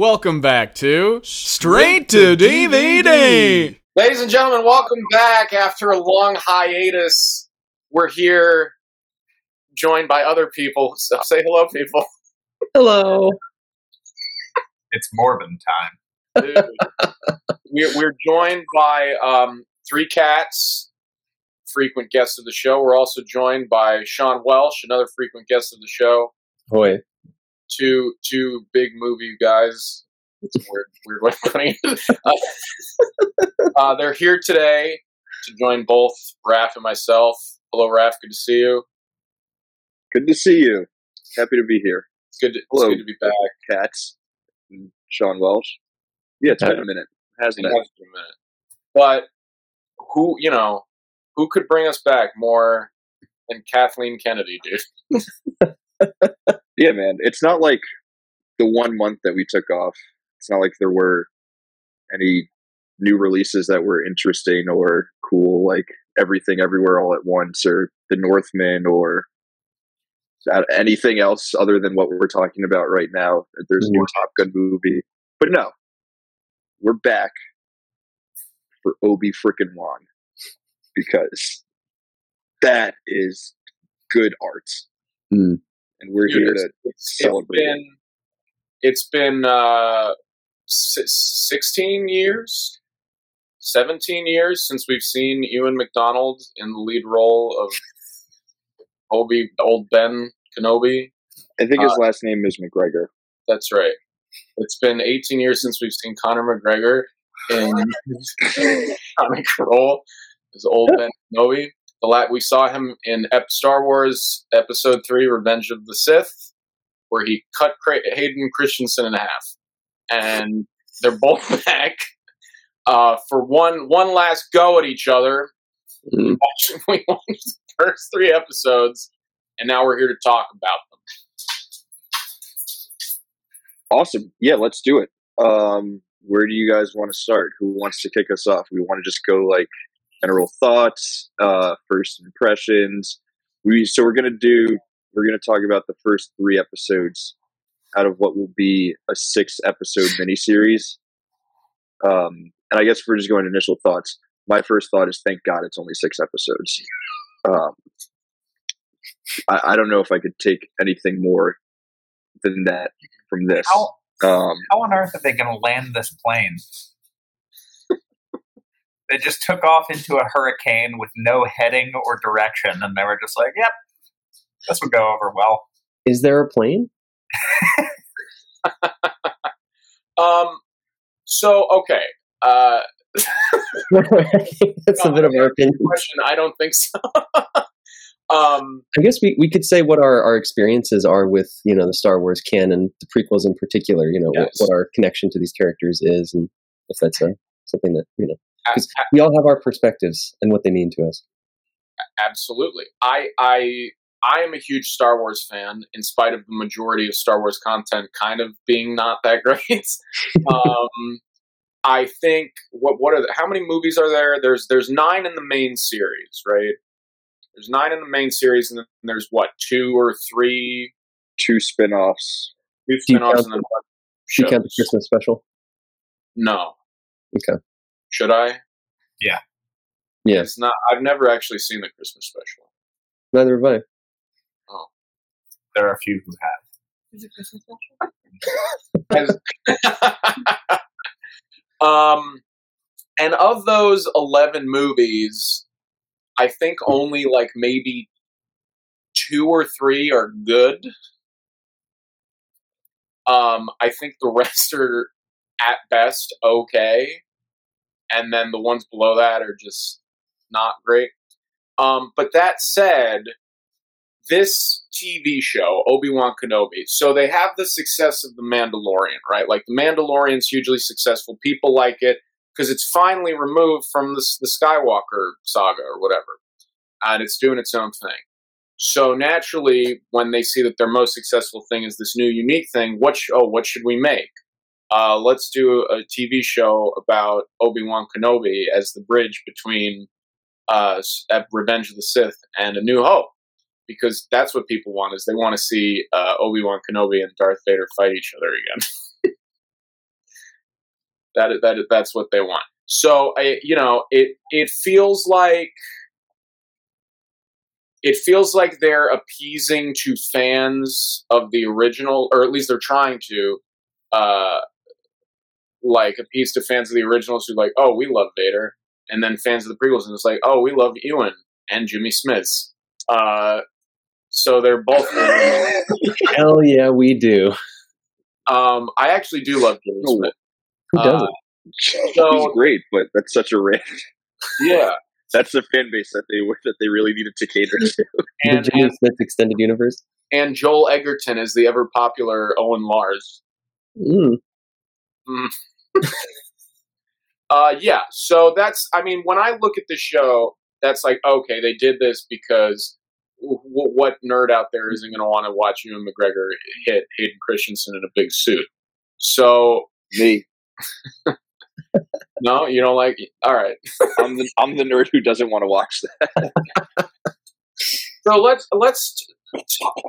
Welcome back to Straight to DVD. Ladies and gentlemen, welcome back after a long hiatus. We're here joined by other people. So say hello, people. Hello. It's Morbin time. We're, we're joined by um, three cats, frequent guests of the show. We're also joined by Sean Welsh, another frequent guest of the show. Boy. Two two big movie guys. It's a weird, weird way of putting it. Uh, uh, they're here today to join both Raph and myself. Hello, Raph. Good to see you. Good to see you. Happy to be here. It's good. To, it's Hello. good to be back. Cats. Sean Welsh. Yeah, it's been a minute. Hasn't It it? has been a minute. But who, you know, who could bring us back more than Kathleen Kennedy, dude? Yeah, man. It's not like the one month that we took off. It's not like there were any new releases that were interesting or cool, like Everything Everywhere All at Once or The Northman or anything else other than what we're talking about right now. There's a new Top Gun movie. But no, we're back for Obi frickin' Wan because that is good art. Hmm. And we're Dude, here to celebrate been it's been uh, si- sixteen years, seventeen years since we've seen Ewan McDonald in the lead role of Obi, old Ben Kenobi. I think his last name is McGregor. That's right. It's been 18 years since we've seen Conor McGregor in comic role as old Ben Kenobi. The la- we saw him in Ep- Star Wars Episode Three: Revenge of the Sith, where he cut Cra- Hayden Christensen in half, and they're both back uh, for one one last go at each other. Mm. We watched the first three episodes, and now we're here to talk about them. Awesome. Yeah, let's do it. Um, where do you guys want to start? Who wants to kick us off? We want to just go like general thoughts, uh, first impressions. We so we're gonna do we're gonna talk about the first three episodes out of what will be a six episode miniseries. Um, and I guess we're just going initial thoughts. My first thought is thank God it's only six episodes. Um, I, I don't know if I could take anything more than that from this. How Um, how on earth are they going to land this plane? They just took off into a hurricane with no heading or direction, and they were just like, "Yep, this would go over well." Is there a plane? Um. So okay. Uh, That's a bit of our opinion. question. I don't think so. um. I guess we, we could say what our, our experiences are with, you know, the Star Wars canon, the prequels in particular, you know, Yes. what, what our connection to these characters is, and if that's a, something that, you know, a- because we all have our perspectives and what they mean to us. absolutely. I. I. I am a huge Star Wars fan, in spite of the majority of Star Wars content kind of being not that great. um, I think what what are the, how many movies are there? There's there's nine in the main series, right? There's nine in the main series, and then there's what two or three two spin-offs. two Do you spin-offs, count- and then what Do you count the? Christmas special? No. Okay. Should I? Yeah. Yes. It's not. I've never actually seen the Christmas special. Neither have I. Oh, there are a few who have. As- um, and of those eleven movies, I think only like maybe two or three are good. Um, I think the rest are at best okay, and then the ones below that are just not great. Um, but that said, this TV show, Obi Wan Kenobi, so they have the success of The Mandalorian, right? Like, The Mandalorian's hugely successful. People like it because it's finally removed from the, the Skywalker saga or whatever, and it's doing its own thing. So naturally, when they see that their most successful thing is this new unique thing, what sh- oh, what should we make? Uh, let's do a TV show about Obi Wan Kenobi as the bridge between uh, Revenge of the Sith and A New Hope, because that's what people want is they want to see uh, Obi Wan Kenobi and Darth Vader fight each other again. That that that's what they want. So I, you know, it it feels like it feels like they're appeasing to fans of the original, or at least they're trying to, uh, like appease to fans of the originals who like, oh, we love Vader, and then fans of the prequels, and it's like, oh, we love Ewan and Jimmy Smits. Uh, so they're both. Hell yeah, we do. um, I actually do love Jimmy Smits. Who doesn't? Uh, He's great, but that's such a rare. yeah, That's the fan base that they that they really needed to cater to. and, the Jimmy and Smits extended universe. and Joel Edgerton is the ever popular Owen Lars. Mm. Uh, yeah. So that's, I mean, when I look at the show, that's like, okay, they did this because w- w- what nerd out there isn't going to want to watch Ewan McGregor hit Hayden Christensen in a big suit? So, Me, no, you don't like, all right. I'm the I'm the nerd who doesn't want to watch that. So let's, let's,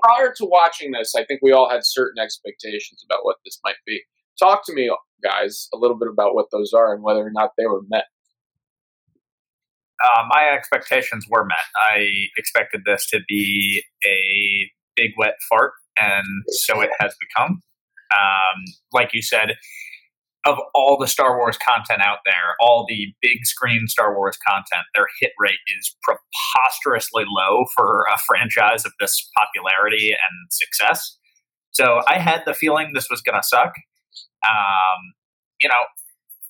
prior to watching this, I think we all had certain expectations about what this might be. Talk to me, guys, a little bit about what those are and whether or not they were met. Uh, my expectations were met. I expected this to be a big wet fart, and so it has become. Um, like you said, of all the Star Wars content out there, all the big screen Star Wars content, their hit rate is preposterously low for a franchise of this popularity and success. So I had the feeling this was going to suck. Um, you know,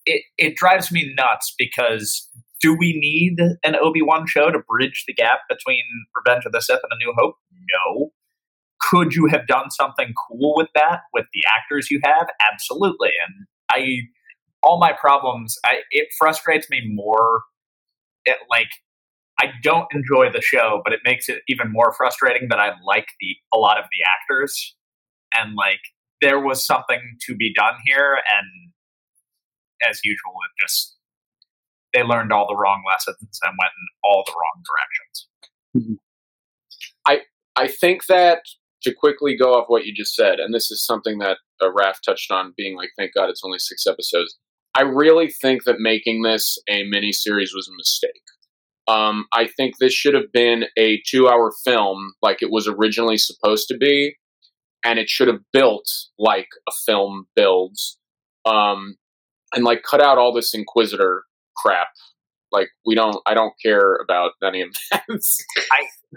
it, it drives me nuts because do we need an Obi Wan show to bridge the gap between Revenge of the Sith and A New Hope? No. Could you have done something cool with that with the actors you have? Absolutely. And I, all my problems, I, it frustrates me more. It like I don't enjoy the show, but it makes it even more frustrating that I like the a lot of the actors, and like there was something to be done here, and as usual, it just they learned all the wrong lessons and went in all the wrong directions. I think that to quickly go off what you just said, and this is something that uh, touched on, being like, thank God it's only six episodes. I really think that making this a mini series was a mistake. Um, I think this should have been a two-hour film, like it was originally supposed to be, and it should have built like a film builds, um, and like cut out all this Inquisitor crap. Like we don't, I don't care about any of that.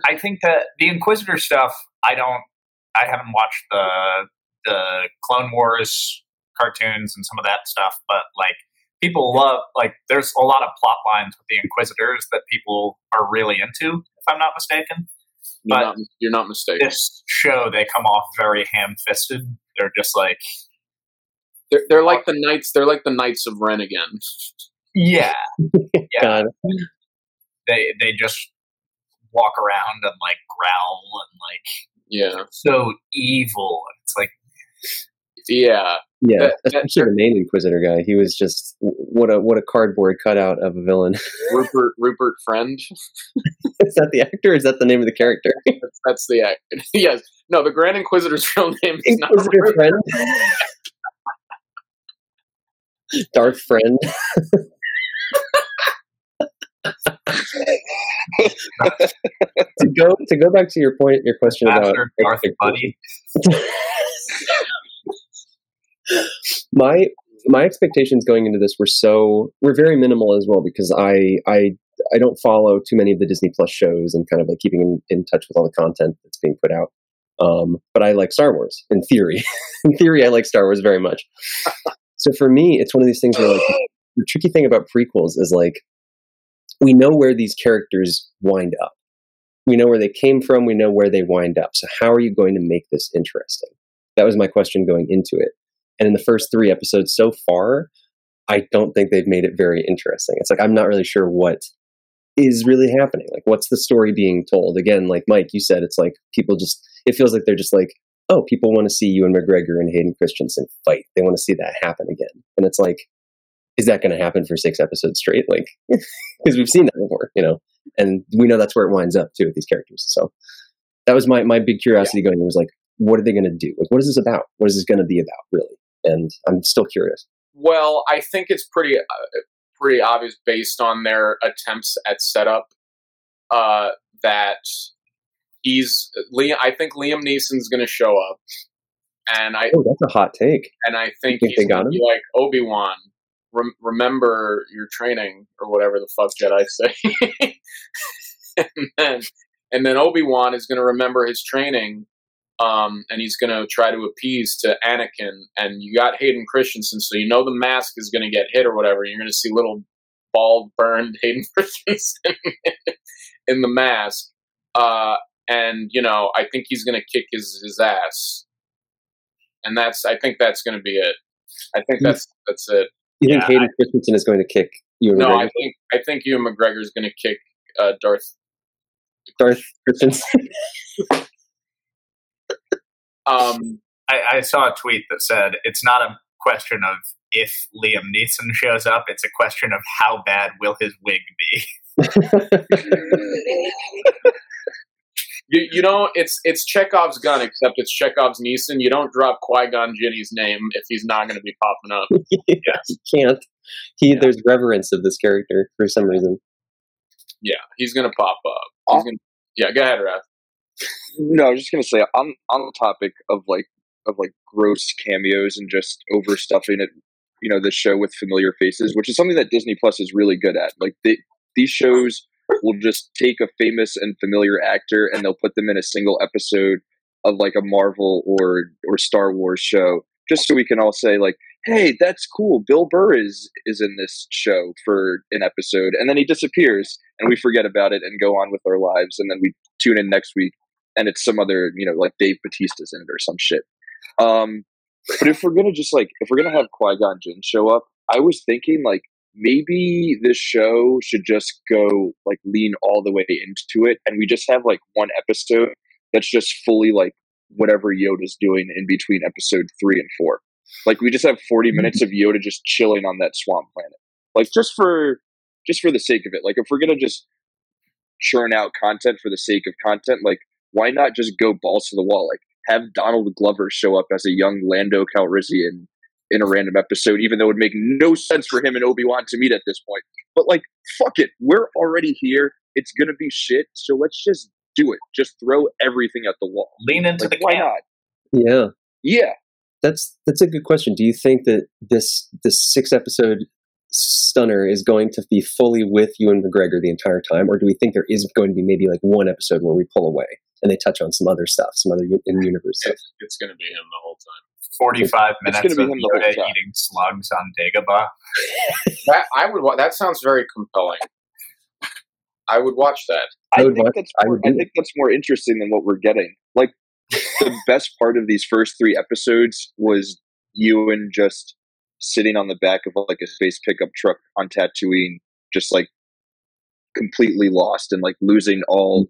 I think that the Inquisitor stuff, I don't, I haven't watched the the Clone Wars cartoons and some of that stuff, but like people love, like there's a lot of plot lines with the Inquisitors that people are really into, if I'm not mistaken. You're, But- not, you're not mistaken. This show, they come off very ham fisted. They're just like, They're, they're like the knights. They're like the knights of Ren again. yeah, yeah. God. They they just walk around and like growl and like Yeah, so evil. It's like yeah. Yeah, That- that- especially the main Inquisitor guy. He was just what a what a cardboard cutout of a villain. Rupert Rupert Friend. is that the actor? Or is that the name of the character? That's, that's the actor. yes. No, the Grand Inquisitor's real name is not. Inquisitor Rupert. friend. Darth friend. to go to go back to your point, your question about Master Darth Buddy. My my expectations going into this were so were very minimal as well because I I I don't follow too many of the Disney Plus shows and kind of like keeping in, in touch with all the content that's being put out. Um, but I like Star Wars in theory. in theory, I like Star Wars very much. so for me, it's one of these things where like the tricky thing about prequels is like we know where these characters wind up. We know where they came from. We know where they wind up. So how are you going to make this interesting? That was my question going into it. And in the first three episodes so far, I don't think they've made it very interesting. It's like I'm not really sure what is really happening. Like, what's the story being told? Again, like Mike, you said, it's like people just. It feels like they're just like, oh, people want to see Ewan McGregor and Hayden Christensen fight. They want to see that happen again. And it's like, is that going to happen for six episodes straight? Like, because we've seen that before, you know, and we know that's where it winds up too with these characters. So that was my my big curiosity going. Was like, what are they going to do? Like, what is this about? What is this going to be about, really? And I'm still curious. Well, I think it's pretty uh, pretty obvious based on their attempts at setup uh, that he's Liam. I think Liam Neeson's going to show up, and I Oh, that's a hot take. and I think, he's gonna be like Obi Wan. Rem- remember your training or whatever the fuck Jedi say, and then and then Obi Wan is going to remember his training, um, and he's going to try to appease to Anakin. And you got Hayden Christensen, so you know the mask is going to get hit or whatever. You're going to see little bald, burned Hayden Christensen in the mask, uh, and you know I think he's going to kick his his ass, and that's I think that's going to be it. I think that's that's it. You think Yeah, Hayden Christensen is going to kick you? No, I think I think Ewan McGregor is going to kick uh, Darth. Darth Christensen. Um, I, I saw a tweet that said it's not a question of if Liam Neeson shows up; it's a question of how bad will his wig be. you, you know, it's it's Chekhov's gun, except it's Chekhov's Neeson. You don't drop Qui Gon Jinn's name if he's not going to be popping up. he can't. He there's reverence of this character for some reason. Yeah, he's going to pop up. He's gonna, yeah, go ahead, Raph. No, I was just gonna say on on the topic of like of like gross cameos and just overstuffing it, you know, the show with familiar faces, which is something that Disney Plus is really good at. Like they, these shows will just take a famous and familiar actor and they'll put them in a single episode of like a Marvel or or Star Wars show, just so we can all say like, "Hey, that's cool. Bill Burr is is in this show for an episode," and then he disappears, and we forget about it and go on with our lives, and then we tune in next week and it's some other, you know, like Dave Bautista's in it or some shit. Um, but if we're gonna just like, if we're gonna have Qui Gon Jinn show up, I was thinking like maybe this show should just go like lean all the way into it, and we just have like one episode that's just fully like whatever Yoda's doing in between episode three and four. Like we just have forty minutes of Yoda just chilling on that swamp planet, like just for just for the sake of it. Like if we're gonna just churn out content for the sake of content, like why not just go balls to the wall? Like have Donald Glover show up as a young Lando Calrissian in a random episode, even though it would make no sense for him and Obi Wan to meet at this point. But like, fuck it, we're already here. It's gonna be shit, so let's just do it. Just throw everything at the wall. Lean into Like, the why camp. not? Yeah, Yeah, that's that's a good question. Do you think that this this six episode stunner is going to be fully with Ewan McGregor the entire time, or do we think there is going to be maybe like one episode where we pull away and they touch on some other stuff, some other in universe stuff? It's, it's going to be him the whole time. Forty-five It's minutes gonna of be him Yoda eating slugs on Dagobah. That I would. wa- That sounds very compelling. I would watch that. I I, would think watch- that's I more, would I think that's more interesting than what we're getting. Like the best part of these first three episodes was Ewan just sitting on the back of like a space pickup truck on Tatooine, just like completely lost and like losing all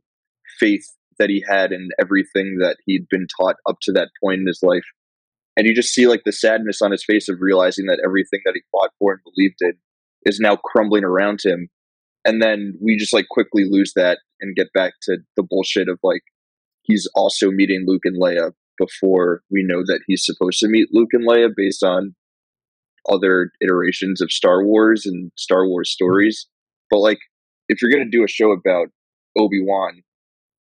faith that he had and everything that he'd been taught up to that point in his life. And you just see like the sadness on his face of realizing that everything that he fought for and believed in is now crumbling around him and then we just like quickly lose that and get back to the bullshit of like he's also meeting Luke and Leia before we know that he's supposed to meet Luke and Leia based on other iterations of Star Wars and Star Wars stories. But like if you're gonna do a show about Obi Wan,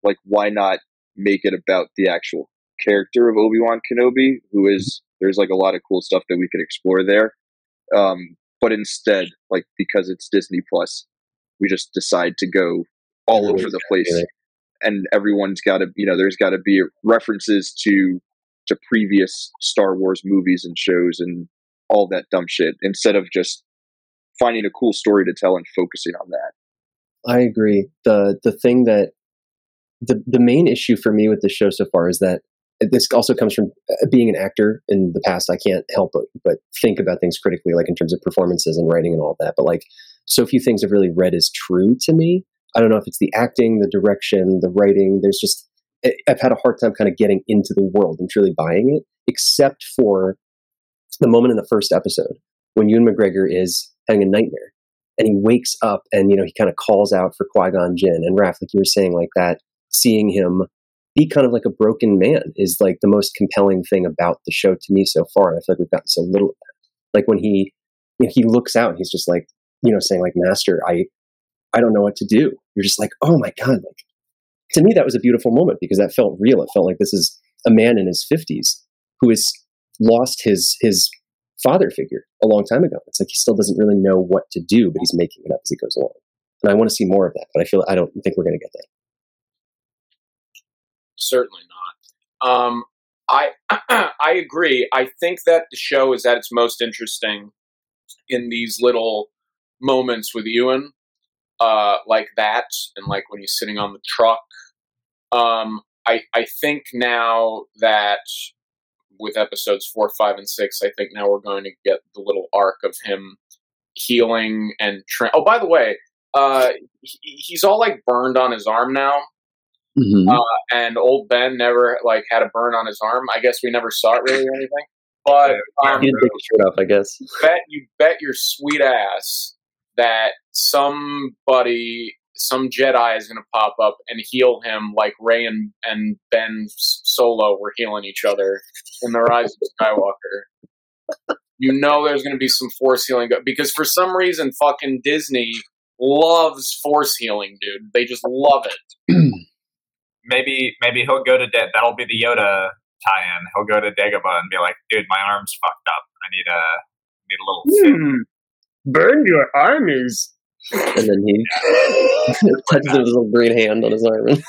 like why not make it about the actual character of Obi Wan Kenobi, who is there's like a lot of cool stuff that we could explore there. Um, but instead, like because it's Disney Plus, we just decide to go all over the place and everyone's got to you know there's got to be references to to previous star wars movies and shows and all that dumb shit instead of just finding a cool story to tell and focusing on that I agree. the The thing that the the main issue for me with the show so far is that this also comes from uh, being an actor in the past. I can't help but but think about things critically, like in terms of performances and writing and all that. But like, so few things have really read as true to me. I don't know if it's the acting, the direction, the writing. There's just I've had a hard time kind of getting into the world and truly buying it, except for the moment in the first episode when Ewan McGregor is having a nightmare and he wakes up and you know he kind of calls out for Qui Gon Jinn and Raph, like you were saying, like that, seeing him be kind of like a broken man is like the most compelling thing about the show to me so far. And I feel like we've gotten so little. Like when he you know, he looks out, he's just like you know saying like, "Master, I I don't know what to do." You're just like, "Oh my god!" Like to me, that was a beautiful moment because that felt real. It felt like this is a man in his fifties who has lost his his father figure a long time ago. It's like he still doesn't really know what to do, but he's making it up as he goes along. And I want to see more of that, but I feel I don't think we're going to get that. Certainly not. Um, I I agree. I think that the show is at its most interesting in these little moments with Ewan, uh, like that, and like when he's sitting on the truck. Um, I I think now that with episodes four, five, and six, I think now we're going to get the little arc of him healing and tra- oh, by the way, uh, he, he's all like burned on his arm now. Mm-hmm. Uh, and old Ben never like had a burn on his arm. I guess we never saw it really or anything. But um, he didn't take his shirt off, I guess. bet you bet your sweet ass that somebody, some Jedi is going to pop up and heal him like Rey and, and Ben Solo were healing each other in the Rise of Skywalker. You know there's going to be some force healing go- because for some reason fucking Disney loves force healing, dude. They just love it. maybe maybe he'll go to De- that'll be the Yoda tie-in. He'll go to Dagobah and be like, "Dude, my arm's fucked up. I need a need a little." fix." Hmm. Burn your armies. And then he touches his little green hand on his arm.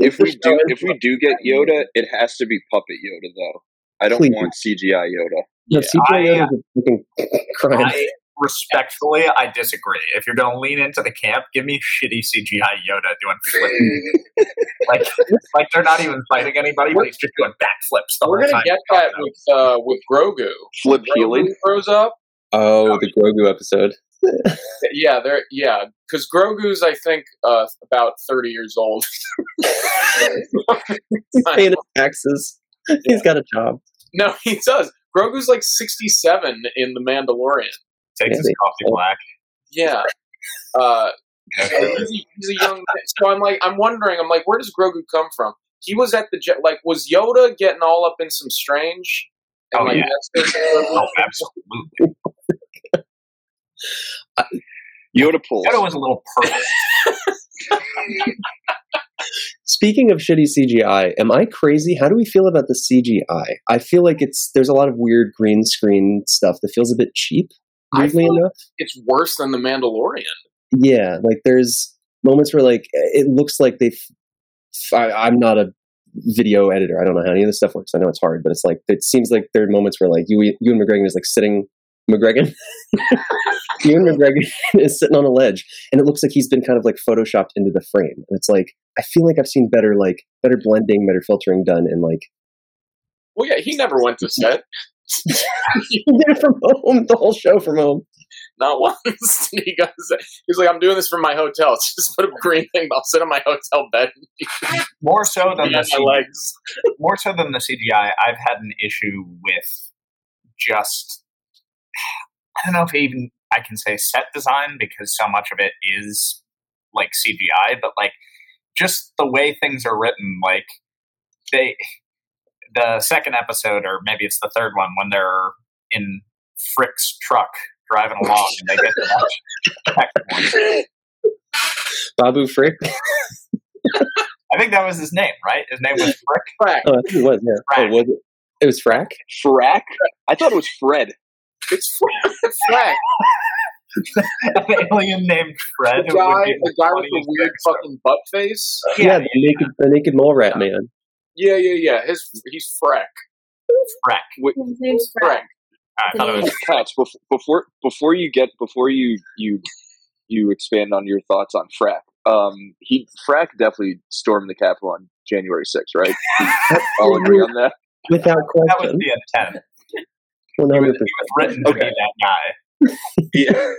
If we do, if we do get Yoda, it has to be puppet Yoda though. I don't Please. want CGI Yoda. No, Yeah, CGI I, Yoda's a fucking crime. I respectfully, I disagree. If you're going to lean into the camp, give me shitty CGI Yoda doing flips. like, like they're not even fighting anybody, but he's just doing backflips the We're gonna time. get that with uh, with Grogu. Flip healing. grows up. oh, the Grogu episode. Yeah, they're yeah, because Grogu's I think uh, about thirty years old. He's paying his taxes. He's got a job. no, he does. Grogu's like sixty-seven in The Mandalorian. Takes Yeah, his coffee black. Yeah, uh, he's, a, he's a young. So I'm like, I'm wondering. I'm like, where does Grogu come from? He was at the jet. Like, was Yoda getting all up in some strange? Oh, like, yeah. Oh, absolutely. Yoda pulls. Yoda was a little perfect. Speaking of shitty CGI, am I crazy? How do we feel about the CGI? I feel like it's there's a lot of weird green screen stuff that feels a bit cheap. Weirdly enough, it's worse than The Mandalorian. yeah. Like there's moments where like it looks like they've. I, I'm not a video editor. I don't know how any of this stuff works. I know it's hard, but it's like it seems like there are moments where like you you and McGregor is like sitting McGregor. Ewan McGregor is sitting on a ledge, and it looks like he's been kind of like photoshopped into the frame. And it's like I feel like I've seen better like better blending, better filtering done in like Well, yeah, he never went to set. He did it from home, the whole show from home. Not once. he goes. He's like, I'm doing this from my hotel. Just put a green thing. I'll sit on my hotel bed. More so than the my CGI. legs. more so than the CGI, I've had an issue with just I don't know if even I can say set design because so much of it is like CGI, but like just the way things are written, like they the second episode or maybe it's the third one when they're in Frick's truck driving along and they get to that. Babu Frick. I think that was his name, right? His name was Frick. Crack. Oh, it was. Yeah. Oh, was it? It was Frack. Frack? I thought it was Fred. It's Frack. An alien named Fred. The guy, the guy with the weird fucking butt face. Yeah, the naked, the naked mole rat man. Yeah, yeah, yeah. His he's Freck. Freck. His name's Freck. Frank. I thought it was Cats, bef- before before you get before you you you expand on your thoughts on Frack. Um, he Frack definitely stormed the Capitol on January 6th, right? I'll agree on that. Without question, that was question. the intent. One He was, he was written to be that guy. Yeah,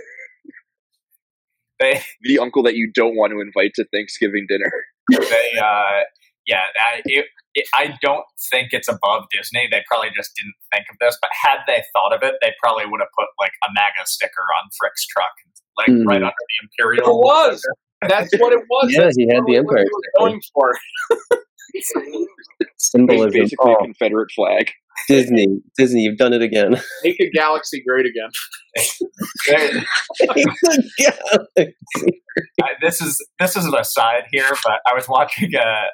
They, the uncle that you don't want to invite to Thanksgiving dinner. they, uh, yeah. I, it, it, I don't think it's above Disney. They probably just didn't think of this. But had they thought of it, they probably would have put like a MAGA sticker on Frick's truck, like Mm. right under the Imperial. It Imperial. was. That's what it was. Yeah, That's he had the totally what Empire going for. It's Symbolism. basically Oh, a Confederate flag. Disney, Disney, you've done it again. Make a galaxy great again. Galaxy. I- this is this is an aside here, but I was watching uh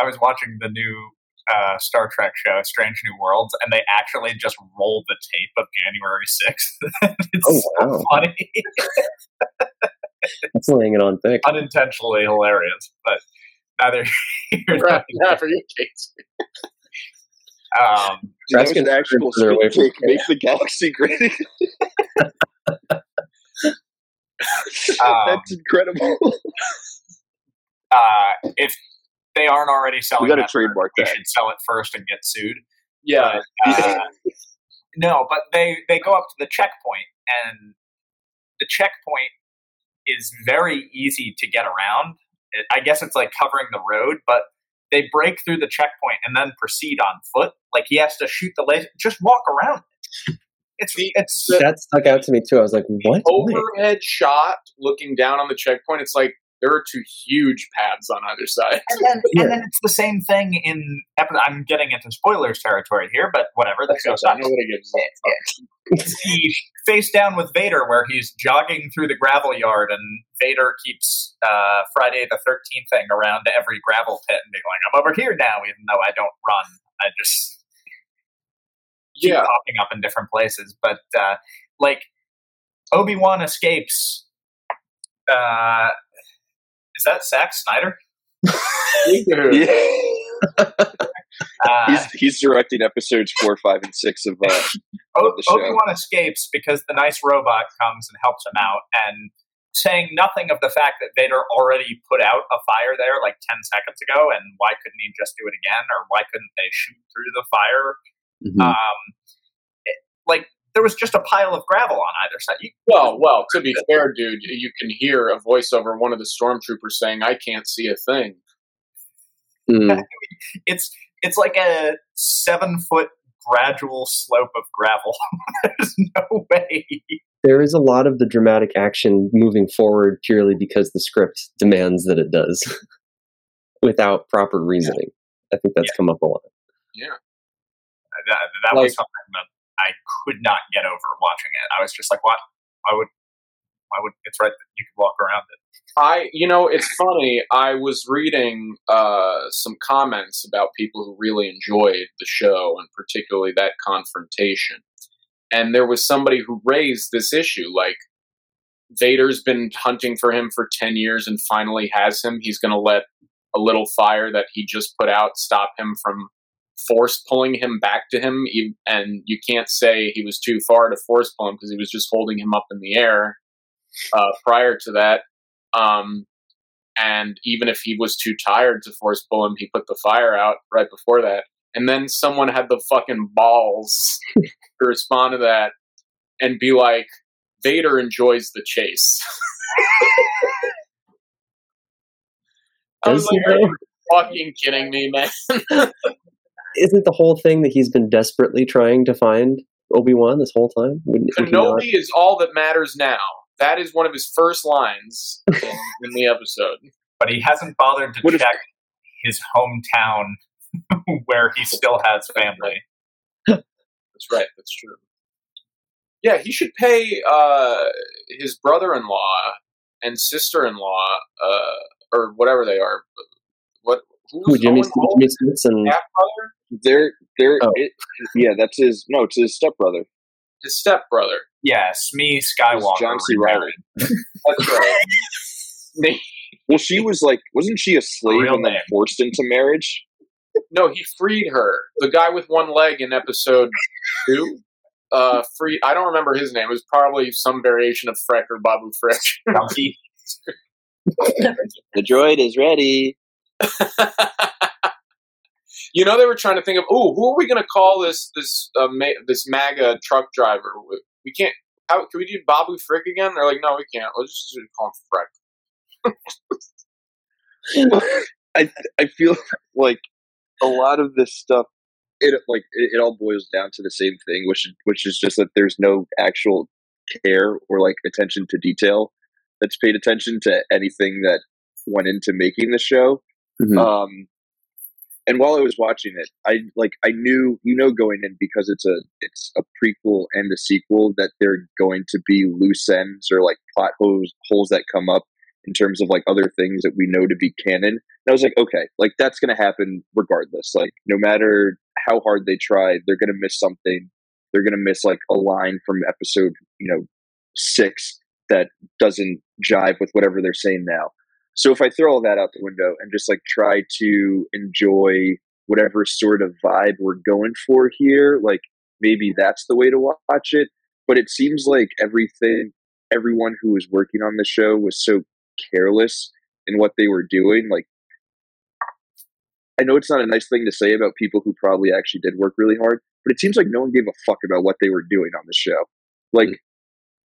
I was watching the new uh, Star Trek show, Strange New Worlds, and they actually just rolled the tape of January sixth. it's Oh, so funny, That's laying it on thick. unintentionally hilarious, but neither here nor Right, yeah, for your case. um, That was Raskin an actual further away take. Make the galaxy great. Um, That's incredible. uh, if they aren't already selling, we got to trademark we that. should sell it first and get sued. Yeah, Uh, no, but they they go up to the checkpoint, and the checkpoint is very easy to get around. It, I guess it's like covering the road, but they break through the checkpoint and then proceed on foot. Like he has to shoot the laser. Just walk around. it. It's The- it's That stuck out to me too. I was like, what? Wait. overhead shot looking down on the checkpoint. It's like there are two huge pads on either side. and then, Yeah. and then it's the same thing in. epi- I'm getting into spoilers territory here, but whatever. The show sucks. Nobody gives a fuck. he face down with Vader, where he's jogging through the gravel yard, and Vader keeps uh, Friday the Thirteenth thing around every gravel pit and being like, "I'm over here now," even though I don't run. I just keep Yeah, popping up in different places. But uh, like Obi Wan escapes. Uh, is that Zack Snyder? Yeah. Uh, he's, he's directing episodes four, five, and six of. Uh, O- the show. Obi Wan escapes because the nice robot comes and helps him out, and saying nothing of the fact that Vader already put out a fire there like ten seconds ago, and why couldn't he just do it again, or why couldn't they shoot through the fire? Mhm. Um, it- like there was just a pile of gravel on either side. You, Well, well, to be fair, dude, you can hear a voiceover of one of the stormtroopers saying, "I can't see a thing." Mm. it's it's like a seven foot gradual slope of gravel. There's no way. There is a lot of the dramatic action moving forward purely because the script demands that it does, without proper reasoning. I think that's come up a lot. Yeah, that, that was something that I could not get over watching it. I was just like, what? I would? Why would? It's right that you could walk around it. I, you know, it's funny. I was reading uh, some comments about people who really enjoyed the show, and particularly that confrontation. And there was somebody who raised this issue, like Vader's been hunting for him for ten years, and finally has him. He's going to let a little fire that he just put out stop him from force pulling him back to him. And you can't say he was too far to force pull him because he was just holding him up in the air uh, prior to that. Um, and even if he was too tired to force pull him, he put the fire out right before that. And then someone had the fucking balls to respond to that and be like, Vader enjoys the chase. I was Does like, are you fucking kidding me, man? Isn't the whole thing that he's been desperately trying to find Obi Wan this whole time? Wouldn't would he not- Kenobi is all that matters now. That is one of his first lines in, in the episode. But he hasn't bothered to What if- check his hometown where he still has family. That's right. That's true. Yeah, he should pay uh, his brother-in-law and sister-in-law, uh, or whatever they are. What? Who, Who's Jimmy, Jimmy Smits and half brother? They're they're Oh. it, yeah. That's his no. It's his stepbrother. His stepbrother. Yes, Shmi Skywalker. John C. Reilly. That's right. Me- Well, she was like, wasn't she a slave Real and then forced into marriage? no, he freed her. The guy with one leg in episode two. Uh, free. I don't remember his name. It was probably some variation of Freck or Babu Freck. The droid is ready. you know, they were trying to think of, oh, who are we going to call this this uh, ma- this MAGA truck driver? We- We can't. How can we do Babu Frick again? They're like, no, we can't. Let's just call him Freck. I I feel like a lot of this stuff. It like it, it all boils down to the same thing, which which is just that there's no actual care or like attention to detail that's paid attention to anything that went into making the show. Mhm. Um, and while I was watching it, I like I knew you know going in because it's a it's a prequel and a sequel that they're going to be loose ends or like plot holes holes that come up in terms of like other things that we know to be canon. And I was like, okay, like that's gonna happen regardless. Like no matter how hard they try, they're gonna miss something. They're gonna miss like a line from episode, you know, six that doesn't jive with whatever they're saying now. So if I throw all that out the window and just like try to enjoy whatever sort of vibe we're going for here, like maybe that's the way to watch it. But it seems like everything, everyone who was working on the show was so careless in what they were doing. Like, I know it's not a nice thing to say about people who probably actually did work really hard, but it seems like no one gave a fuck about what they were doing on the show. Like, mm.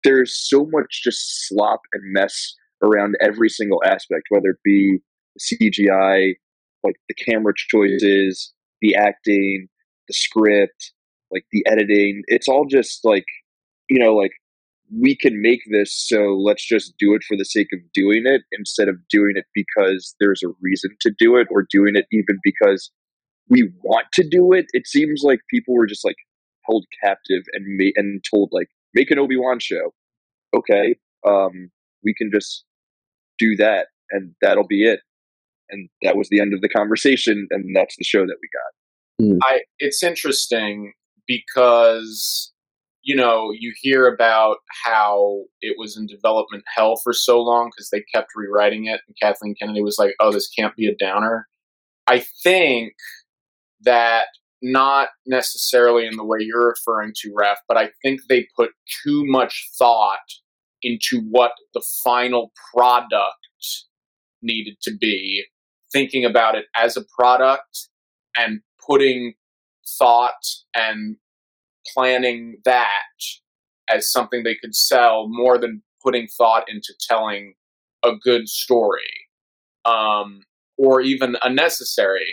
there's so much just slop and mess around every single aspect, whether it be CGI, like the camera choices, the acting, the script, like the editing. It's all just like, you know, like we can make this, so let's just do it for the sake of doing it instead of doing it because there's a reason to do it or doing it even because we want to do it. It seems like people were just like held captive and ma- and told like make an Obi Wan show. Okay, um, we can just do that, and that'll be it. And that was the end of the conversation, and that's the show that we got. Hmm. I it's interesting because you know you hear about how it was in development hell for so long because they kept rewriting it, and Kathleen Kennedy was like, "Oh, this can't be a downer." I think that not necessarily in the way you're referring to, Raph, but I think they put too much thought into what the final product needed to be, thinking about it as a product and putting thought and planning that as something they could sell more than putting thought into telling a good story um, or even a necessary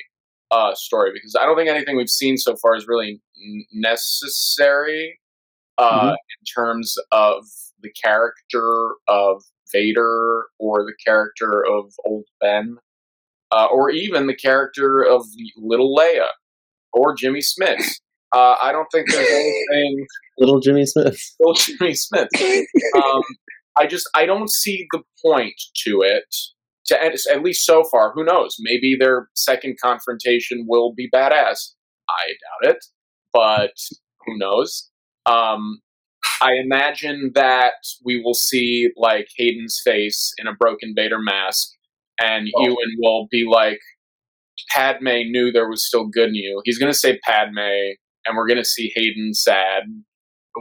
uh, story because I don't think anything we've seen so far is really necessary uh, Mhm. in terms of the character of Vader or the character of Old Ben uh, or even the character of Little Leia or Jimmy Smits. Uh, I don't think there's anything Little Jimmy Smits. Little Jimmy Smits. Um, I just I don't see the point to it. To at at least so far, who knows? Maybe their second confrontation will be badass. I doubt it, but who knows? Um, I imagine that we will see like Hayden's face in a broken Vader mask, and Oh. Ewan will be like, "Padme knew there was still good in you." He's gonna say Padme, and we're gonna see Hayden sad.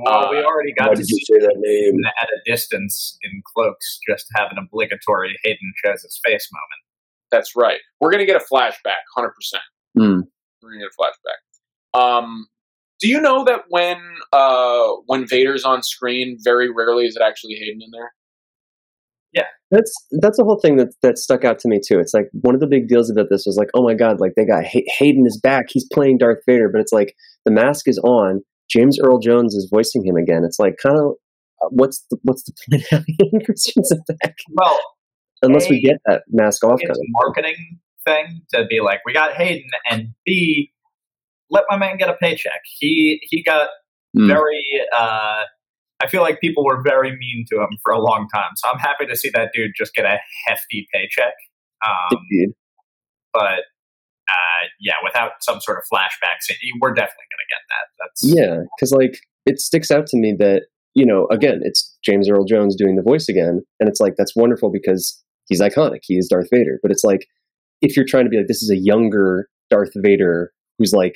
Well, we Uh, already got Why to see say that name? at a distance in cloaks, just to have an obligatory Hayden shows his face moment. That's right. We're gonna get a flashback, hundred percent. Hmm. We're gonna get a flashback. Um, do you know that when uh, when Vader's on screen, very rarely is it actually Hayden in there? Yeah, that's that's the whole thing that that stuck out to me too. It's like one of the big deals about this was like, oh my god, like they got Hay- Hayden is back. He's playing Darth Vader, but it's like the mask is on. James Earl Jones is voicing him again. It's like kind of uh, what's the what's the point of having Hayden Christensen back Well, unless we get that mask off? it's Kind a of. marketing thing to be like, we got Hayden, and B, let my man get a paycheck. He he got Hmm. very. Uh, I feel like people were very mean to him for a long time, so I'm happy to see that dude just get a hefty paycheck. Um, Indeed. but uh, yeah, without some sort of flashbacks, we're definitely going to get that. That's Yeah, because like it sticks out to me that you know again it's James Earl Jones doing the voice again, and it's like that's wonderful because he's iconic. He is Darth Vader, but it's like if you're trying to be like this is a younger Darth Vader who's like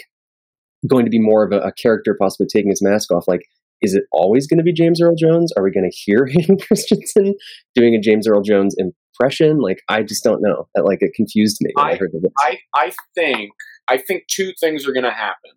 going to be more of a, a character, possibly taking his mask off, like. Is it always going to be James Earl Jones? Are we going to hear Hayden Christensen doing a James Earl Jones impression? Like, I just don't know. That like it confused me when I, I- heard the. I I think I think two things are going to happen.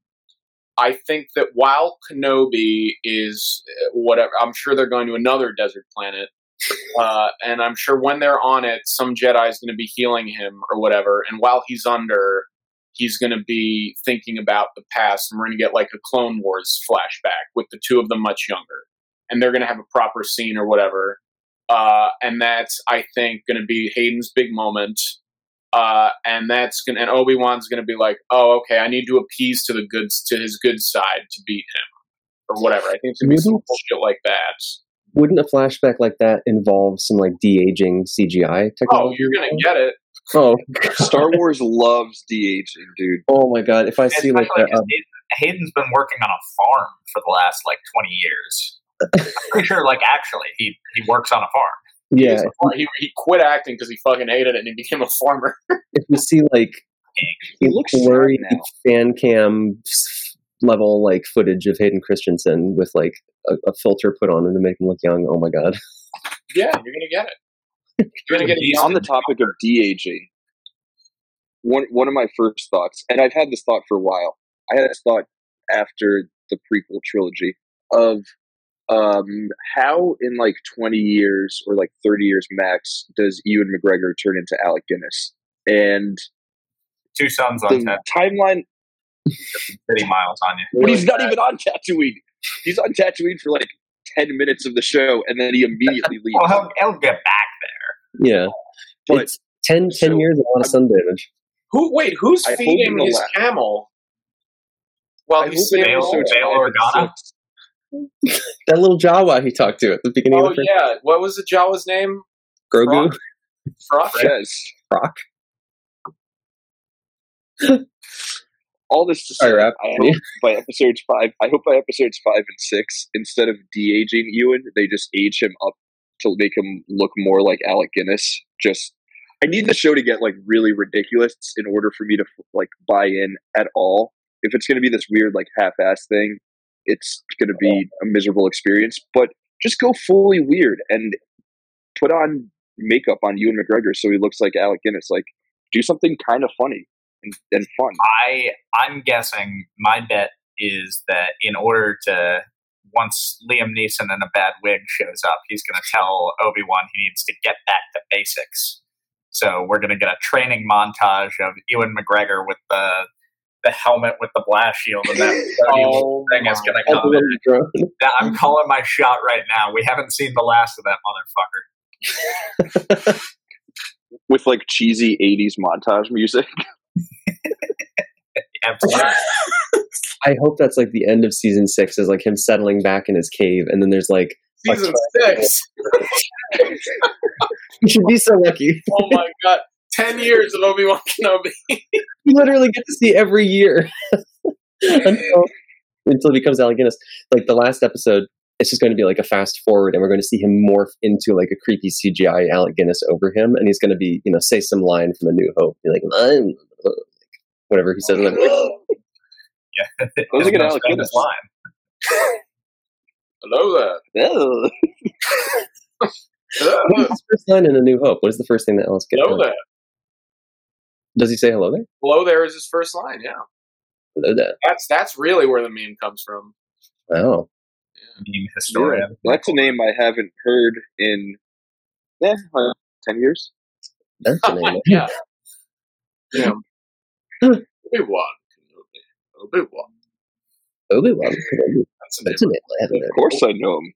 I think that while Kenobi is uh, whatever, I'm sure they're going to another desert planet, uh, and I'm sure when they're on it, some Jedi is going to be healing him or whatever. And while he's under, he's going to be thinking about the past, and we're going to get like a Clone Wars flashback with the two of them much younger, and they're going to have a proper scene or whatever. Uh, and that's I think going to be Hayden's big moment Uh, and that's gonna and Obi Wan's gonna be like, oh, okay, I need to appease to the good to his good side to beat him or whatever. I think it's gonna be some bullshit like that. Wouldn't a flashback like that involve some like de aging CGI technology? Oh, you're gonna get it. Oh, Star Wars loves de aging, dude. oh my god! If I see like Especially a, 'cause Hayden- Hayden's been working on a farm for the last like 20 years. I'm pretty sure, like, actually, he, he works on a farm. yeah, He, he quit acting because he fucking hated it and he became a farmer. if we see like He looks blurry fan cam level like footage of Hayden Christensen with like a, a filter put on him to make him look young. Oh my god! yeah, you're gonna get it. On the topic of de aging, one one of my first thoughts, and I've had this thought for a while. I had this thought after the prequel trilogy of um, how in like twenty years or like thirty years max does Ewan McGregor turn into Alec Guinness? And Two sons on the 10 timeline, city miles on you. but he's not even on Tatooine. He's on Tatooine for like ten minutes of the show, and then he immediately leaves. Well, he'll, he'll get back. Yeah, But- it's 10, 10 so, years, a lot of sun damage. Who? Wait, who's I feeding his la- camel? While I he's hope in sitting Bail- episodes Bail Organa? That little Jawa he talked to at the beginning Oh of the yeah, what was the Jawa's name? Grogu. Rock? Frock. Yes. Rock. All this to say, Sorry, Raph. I hope by episodes five, I hope by episodes five and six, instead of de aging Ewan, they just age him up to make him look more like Alec Guinness. Just, I need the show to get like really ridiculous in order for me to like buy in at all. If it's going to be this weird like half-ass thing, it's going to be a miserable experience. But just go fully weird and put on makeup on Ewan McGregor so he looks like Alec Guinness. Like, do something kind of funny and, and fun. I I'm guessing my bet is that in order to once Liam Neeson in a bad wig shows up, he's going to tell Obi Wan he needs to get back to basics. So we're going to get a training montage of Ewan McGregor with the the helmet with the blast shield, and that Oh, thing is going to come. the in. Yeah, I'm calling my shot right now. We haven't seen the last of that motherfucker. with like cheesy 80s montage music. Absolutely. I hope that's like the end of season six is like him settling back in his cave, and then there's like Season six. you should be so lucky. Oh my god. Ten years of Obi Wan Kenobi. You literally get to see every year until, until he becomes Alec Guinness. Like the last episode, it's just going to be like a fast forward, and we're going to see him morph into like a creepy CGI Alec Guinness over him, and he's going to be you know say some line from A New Hope, be like I'm whatever he says. Like, Yeah. Sounds like His an most Alec Guinness. line. Hello there. Ugh. Hello, what is his first line in A New Hope? What is the first thing that Alice gets? hello there. Does he say hello there? Hello there is his first line. Yeah, Hello there. that's that's really where the meme comes from. Wow. Meme historian. That's a name I haven't heard in eh, uh, 10 years. That's the name. yeah. Yeah. Obi Wan Kenobi. Obi Wan. Obi Wan. That's. That's a name Of course I know him.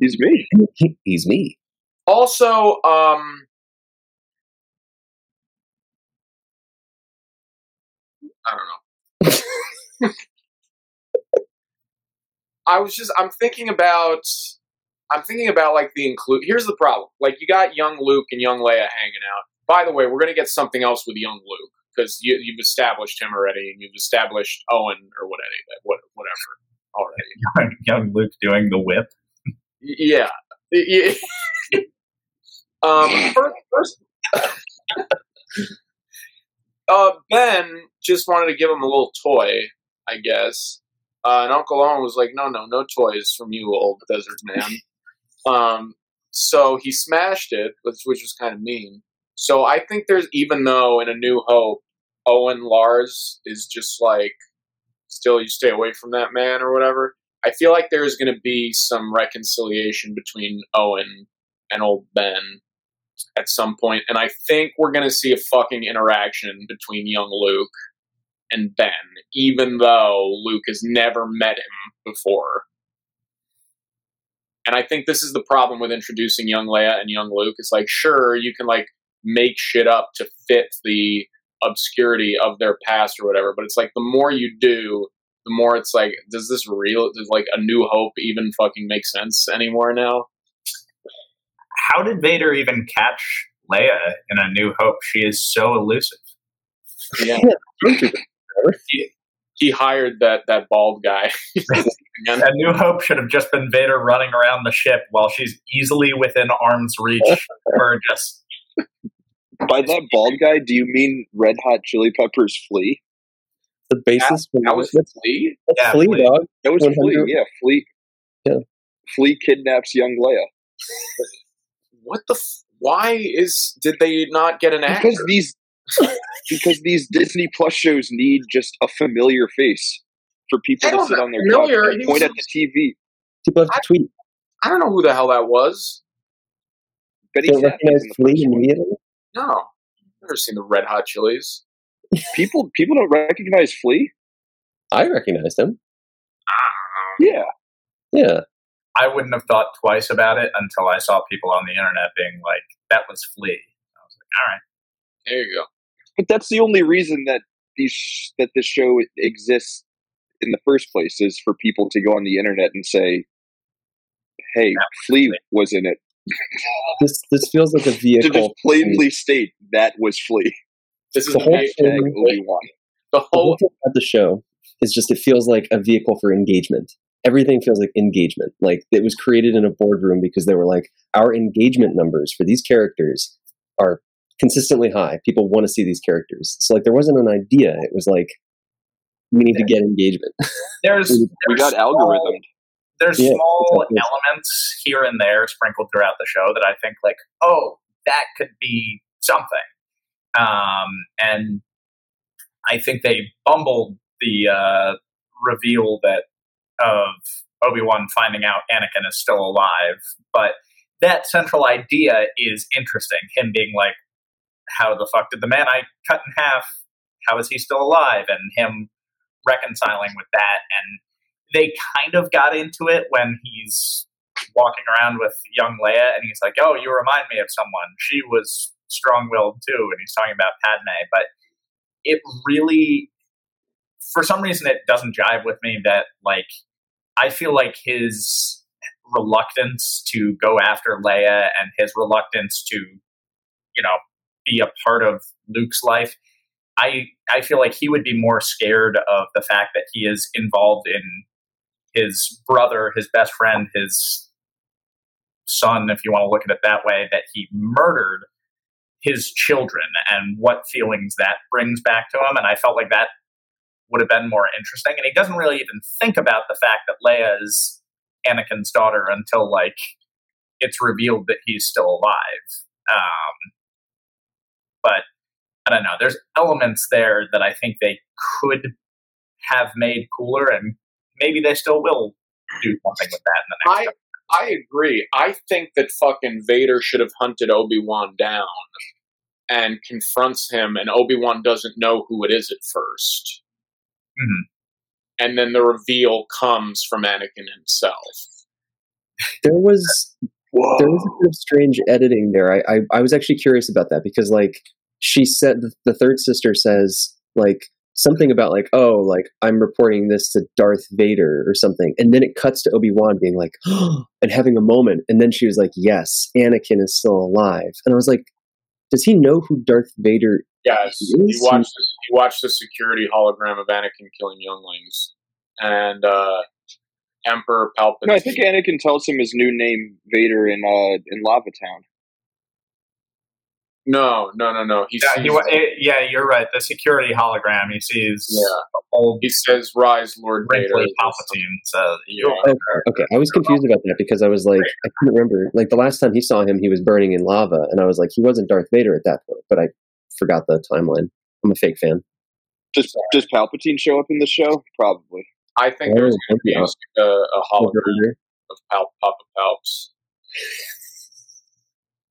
He's me. He's me. Also, um, I don't know. I was just I'm thinking about I'm thinking about like the include. Here's the problem: like you got young Luke and young Leia hanging out. By the way, we're gonna get something else with young Luke because you, you've established him already, and you've established Owen or what any what whatever already. Young Luke doing the whip. Yeah. Y- y- um, first, first uh, Ben just wanted to give him a little toy, I guess. Uh, and Uncle Owen was like, no, no, no toys from you, old desert man. um, so he smashed it, which, which was kind of mean. So I think there's, even though in A New Hope, Owen Lars is just like, still, you stay away from that man or whatever. I feel like there's going to be some reconciliation between Owen and old Ben at some point, and I think we're going to see a fucking interaction between young Luke and Ben, even though Luke has never met him before. And I think this is the problem with introducing young Leia and young Luke. It's like, sure, you can like make shit up to fit the obscurity of their past or whatever. But it's like the more you do, the more it's like, does this real? Does like a New Hope even fucking make sense anymore now? How did Vader even catch Leia in A New Hope? She is so elusive. Yeah, he hired that that bald guy. Again. A New Hope should have just been Vader running around the ship while she's easily within arm's reach for just By that bald guy, do you mean Red Hot Chili Peppers Flea? The basis for That was that's, Flea? that's Yeah, Flea, Flea. dog. That was 100. Flea. Yeah, Flea. Yeah. Flea kidnaps young Leia What the? F- why is did they not get an actor? because these because these Disney Plus shows need just a familiar face for people I to don't sit know. on their Familiar, couch and point at the TV. People have to tweet. I don't know who the hell that was. Betty Don't Zappa's in the Flea immediately. No, never seen the Red Hot Chilies. People people don't recognize Flea. I recognized him. Um, yeah, Yeah. I wouldn't have thought twice about it until I saw people on the internet being like, "That was Flea." I was like, "All right." There you go. but that's the only reason that these sh- that this show exists in the first place is for people to go on the internet and say, "Hey, Flea was in it." This this feels like a vehicle. To vehicle. just plainly state that was Flea. This is The the, whole big- thing- Obi Wan. the the whole whole. thing about the show is just it feels like a vehicle for engagement. Everything feels like engagement. Like it was created in a boardroom because they were like, our engagement numbers for these characters are consistently high. People want to see these characters. So like there wasn't an idea. It was like we need to get engagement. There's We got small- algorithmed. There's Yeah, small exactly. elements here and there sprinkled throughout the show that I think like, oh, that could be something. Um, and I think they bumbled the uh, reveal that of Obi Wan finding out Anakin is still alive, but that central idea is interesting. Him being like, "How the fuck did the man I cut in half? How is he still alive?" And him reconciling with that and they kind of got into it when he's walking around with young Leia and he's like, "Oh, you remind me of someone. She was strong-willed too." And he's talking about Padme, but it really for some reason it doesn't jive with me that like I feel like his reluctance to go after Leia and his reluctance to you know be a part of Luke's life I I feel like he would be more scared of the fact that he is involved in his brother, his best friend, his son, if you want to look at it that way, that he murdered his children and what feelings that brings back to him. And I felt like that would have been more interesting. And he doesn't really even think about the fact that Leia is Anakin's daughter until like it's revealed that he's still alive. Um, but I don't know. There's elements there that I think they could have made cooler, and maybe they still will do something with that in the next. I I agree. I think that fucking Vader should have hunted Obi Wan down and confronts him, and Obi Wan doesn't know who it is at 1st Mhm. and then the reveal comes from Anakin himself. there was Whoa. there was a bit of strange editing there. I, I I was actually curious about that because like she said the, the third sister says like something about like oh like I'm reporting this to Darth Vader or something, and then it cuts to Obi Wan being like and having a moment, and then she was like yes, Anakin is still alive, and I was like, does he know who Darth Vader? Yes, He you is- watch this. You watch the security hologram of Anakin killing younglings, and uh, Emperor Palpatine. No, I think Anakin tells him his new name, Vader, in uh in Lava Town. No, no, no, no. He Yeah, sees he, wa- eh, yeah, you're right. The security hologram. He sees Yeah. old he says, "Rise, Lord Vader." wrinkly Palpatine. So you Yeah. Okay, I was confused about that because I was like, I couldn't remember. Like the last time he saw him, he was burning in lava, and I was like, he wasn't Darth Vader at that point. But I forgot the timeline. I'm a fake fan. Does does Palpatine show up in the show? Probably. I think there's Oh, going to be a, a hologram of Pal- Papa Palps.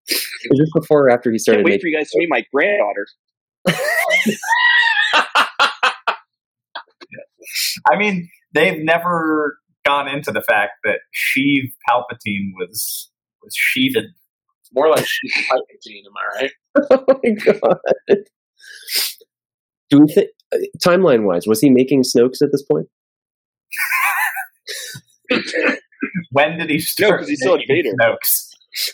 Was this before or after he started Can't wait making? for you guys to meet my granddaughter. I mean, they've never gone into the fact that Sheev Palpatine was was sheathed More like Palpatine, am I right? oh my god. Do we think timeline wise, was he making Snokes at this point? When did he start? 'cause he still had making Vader. Snokes?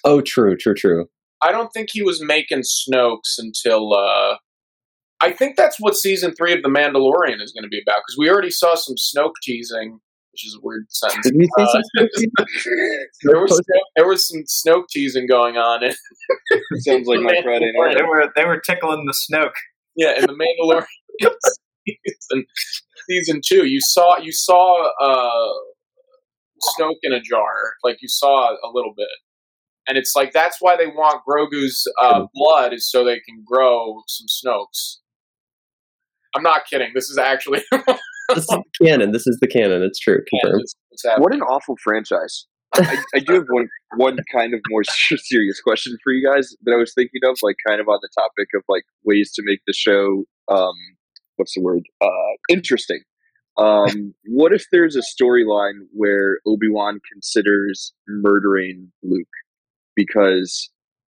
Oh, true, true, true. I don't think he was making Snokes until. uh I think that's what season three of The Mandalorian is going to be about because we already saw some Snoke teasing, which is a weird sentence. Did we see Uh, some Snokes? There was there was some Snoke teasing going on. In, Sounds like my Friday night. They were they were tickling the Snoke. yeah, in The Mandalorian season, season two, you saw you saw uh, Snoke in a jar, like you saw a little bit, and it's like that's why they want Grogu's uh, blood is so they can grow some Snokes. I'm not kidding. This is actually This is the canon. This is the canon. It's true. Confirmed. what's. What an awful franchise. I, I do have one one kind of more serious question for you guys that I was thinking of, like kind of on the topic of like ways to make the show um what's the word? Uh interesting. Um what if there's a storyline where Obi-Wan considers murdering Luke because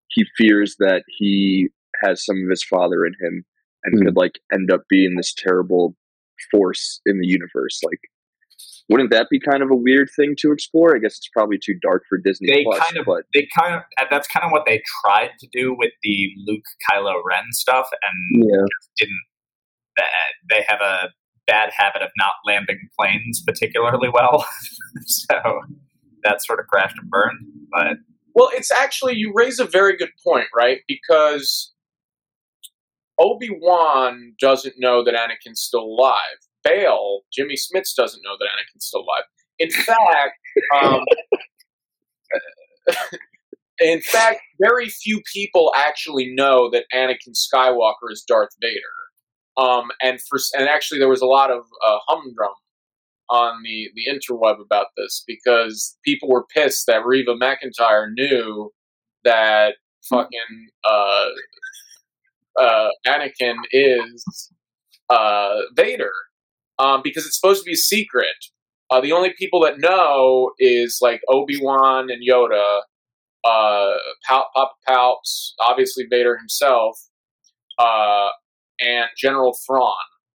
he fears that he has some of his father in him and Hmm. could like end up being this terrible force in the universe like wouldn't that be kind of a weird thing to explore? I guess it's probably too dark for Disney They Plus, kind of but they kind of that's kind of what they tried to do with the Luke Kylo Ren stuff, and Yeah. didn't. They have a bad habit of not landing planes particularly well, so that sort of crashed and burned. But Well, it's actually you raise a very good point, right? Because Obi Wan doesn't know that Anakin's still alive. Bail, Jimmy Smits doesn't know that Anakin's still alive. In fact, um, in fact, very few people actually know that Anakin Skywalker is Darth Vader. Um, and for and actually, there was a lot of uh, humdrum on the the interweb about this because people were pissed that Reva McIntyre knew that fucking uh, uh, Anakin is uh, Vader um, because it's supposed to be a secret. Uh, the only people that know is like Obi Wan and Yoda, uh, Pal- Papa Palps, obviously Vader himself, uh, and General Thrawn,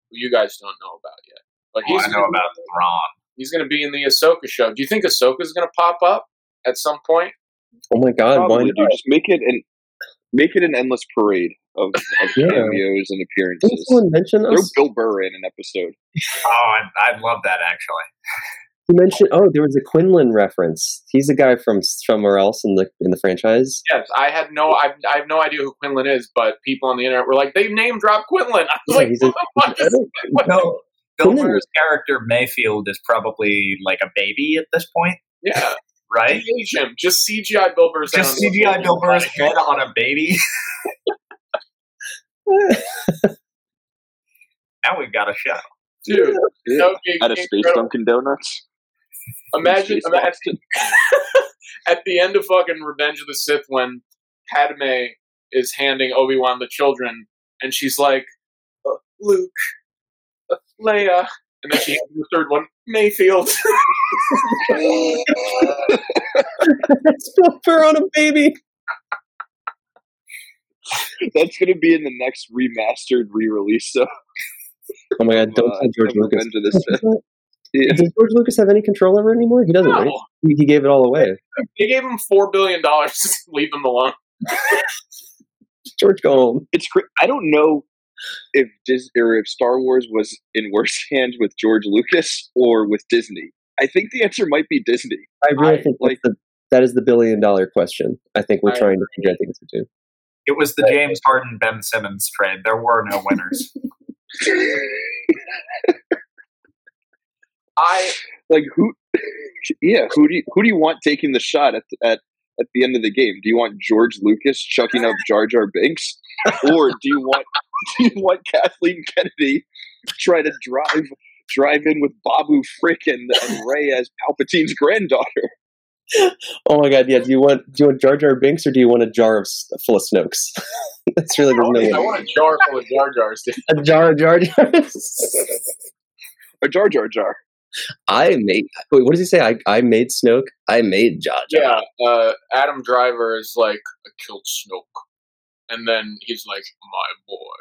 who you guys don't know about yet. But oh, he's I know about Thrawn. he's going to be in the Ahsoka show. Do you think Ahsoka's going to pop up at some point? Oh my god. Why probably not? just make it an make it an endless parade of, of Yeah. cameos and Didn't appearances. someone mention Throw us? Bill Burr in an episode. Oh, I, I love that actually. He mentioned. Oh, there was a Quinlan reference. He's a guy from somewhere else in the in the franchise. Yes, I had no, I, I have no idea who Quinlan is, but people on the internet were like, they name dropped Quinlan. I was Yeah, like, a- what the fuck is Quinlan? Bill, Bill Burr's character Mayfield is probably like a baby at this point, Yeah, right? age him. Just CGI Bill Burr's head Just on CGI Bill Burr's head on a baby. now we've got a show. Dude, Yeah. that would At a Space incredible. Dunkin' Donuts. Imagine, imagine at the end of fucking Revenge of the Sith when Padme is handing Obi Wan the children, and she's like, uh, Luke, Leia, and then she hands him the third one, Mayfield. Bill Burr on a baby. That's going to be in the next remastered re-release. So, Oh my god! Don't uh, tell George Lucas. Revenge of the Sith. Yeah. Does George Lucas have any control over it anymore? He doesn't. No. Right? He he gave it all away. They gave him four billion dollars to leave them alone. George, go home. It's cra- I don't know if Dis- or if Star Wars was in worse hands with George Lucas or with Disney. I think the answer might be Disney. I really I- think like- that's the, that is the billion dollar question. I think we're I trying to figure out the answer to. It was the James Harden Ben Simmons trade. There were no winners. I like who? Yeah, who do you, who do you want taking the shot at the, at at the end of the game? Do you want George Lucas chucking up Jar Jar Binks, or do you want do you want Kathleen Kennedy try to drive drive in with Babu Frick and, and Rey as Palpatine's granddaughter? Oh my god! Yeah. Do you want do you want Jar Jar Binks or do you want a jar of, full of Snokes? That's really I want, the I want a jar full of Jar Jars. a jar of Jar Jars. Or Jar Jar Jar? I made. Wait, what does he say? I I made Snoke. I made Jar Jar. Yeah, uh, Adam Driver is like, I killed Snoke. And then he's like, my boy,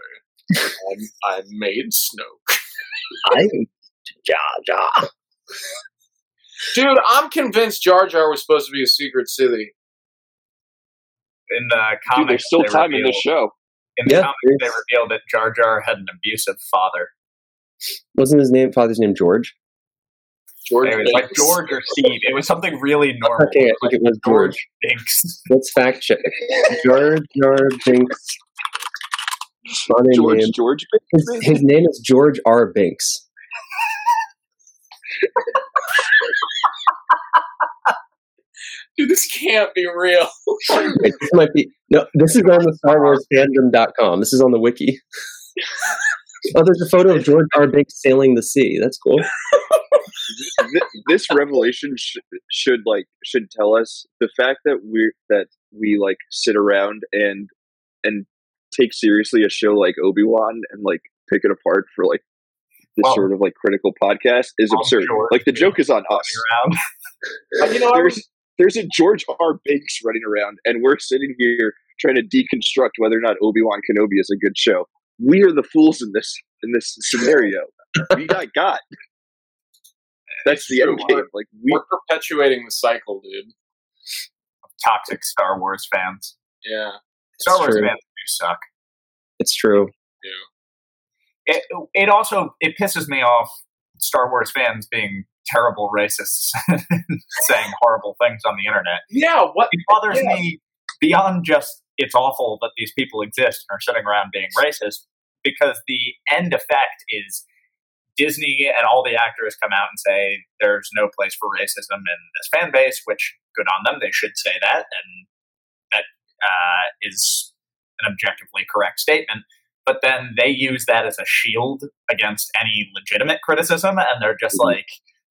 I, I made Snoke. I made Jar Jar. Dude, I'm convinced Jar Jar was supposed to be a secret Sith. In the Dude, comics, there's still they time in revealed, the show. in the Yeah, comics, they is. revealed that Jar Jar had an abusive father. Wasn't his name father's name George? George It was like George or Steve. It was something really normal. Okay, I think it was George. George Binks. Let's fact check. Jar Jar Binks. Funny George name. George. His, his name is George R. Binks. Dude, this can't be real. Wait, this might be no. This is on the Star Wars fandom.com. This is on the wiki. oh, there's a photo of George R. Binks sailing the sea. That's cool. Th- this revelation sh- should like should tell us the fact that we're that we like sit around and and take seriously a show like Obi Wan and like pick it apart for like this Well, sort of like critical podcast is I'm absurd. sure. Like the joke is on us. You know, There's there's a George R. Binks running around, and we're sitting here trying to deconstruct whether or not Obi Wan Kenobi is a good show. We are the fools in this in this scenario. we got got. That's the end game. Like we we're perpetuating the cycle, dude. Toxic Star Wars fans. Yeah, Star Wars true. fans do suck. It's true. do. It, it also it pisses me off. Star Wars fans being terrible racists, saying horrible things on the internet. Yeah, what? It bothers Yeah. me beyond just it's awful that these people exist and are sitting around being racist, because the end effect is Disney and all the actors come out and say there's no place for racism in this fan base, which good on them. They should say that, and that uh, is an objectively correct statement. But then they use that as a shield against any legitimate criticism, and they're just Mhm. like,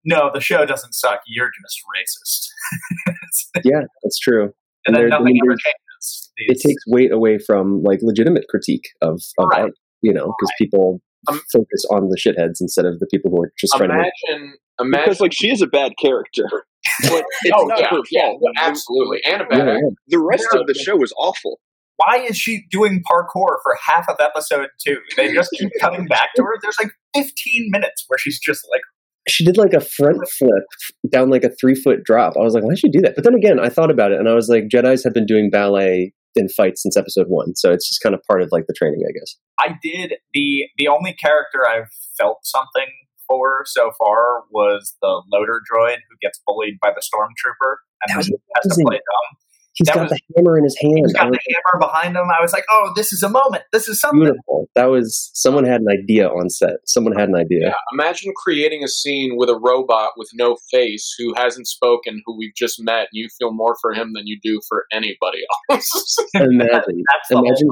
"No, the show doesn't suck. You're just racist." Yeah, that's true. and then There- nothing ever changes. It takes weight away from like legitimate critique of, of Right. art, you know, because people Um, focus on the shitheads instead of the people who are just trying to. Imagine, imagine. because like she is a bad character, but it's oh not yeah, her yeah, fault. absolutely, and a bad yeah. actor. The rest Yeah. of the show is awful. why is she doing parkour for half of episode two? They just keep coming back to her. There's like 15 minutes where she's just like, She did like a front flip down like a three foot drop. I was like, why did she do that? But then again, I thought about it and I was like, Jedi's have been doing ballet in fights since episode one, so it's just kind of part of like the training, I guess. I did the the only character I've felt something for so far was the loader droid who gets bullied by the stormtrooper and That was then has to play dumb. He's That got was- the hammer in his hand. He's I got was the hammer behind him. I was like, oh, this is a moment. This is something. beautiful. That was someone had an idea on set. Someone had an idea. Yeah, imagine creating a scene with a robot with no face who hasn't spoken, who we've just met, and you feel more for him than you do for anybody else. Imagine, That's the imagine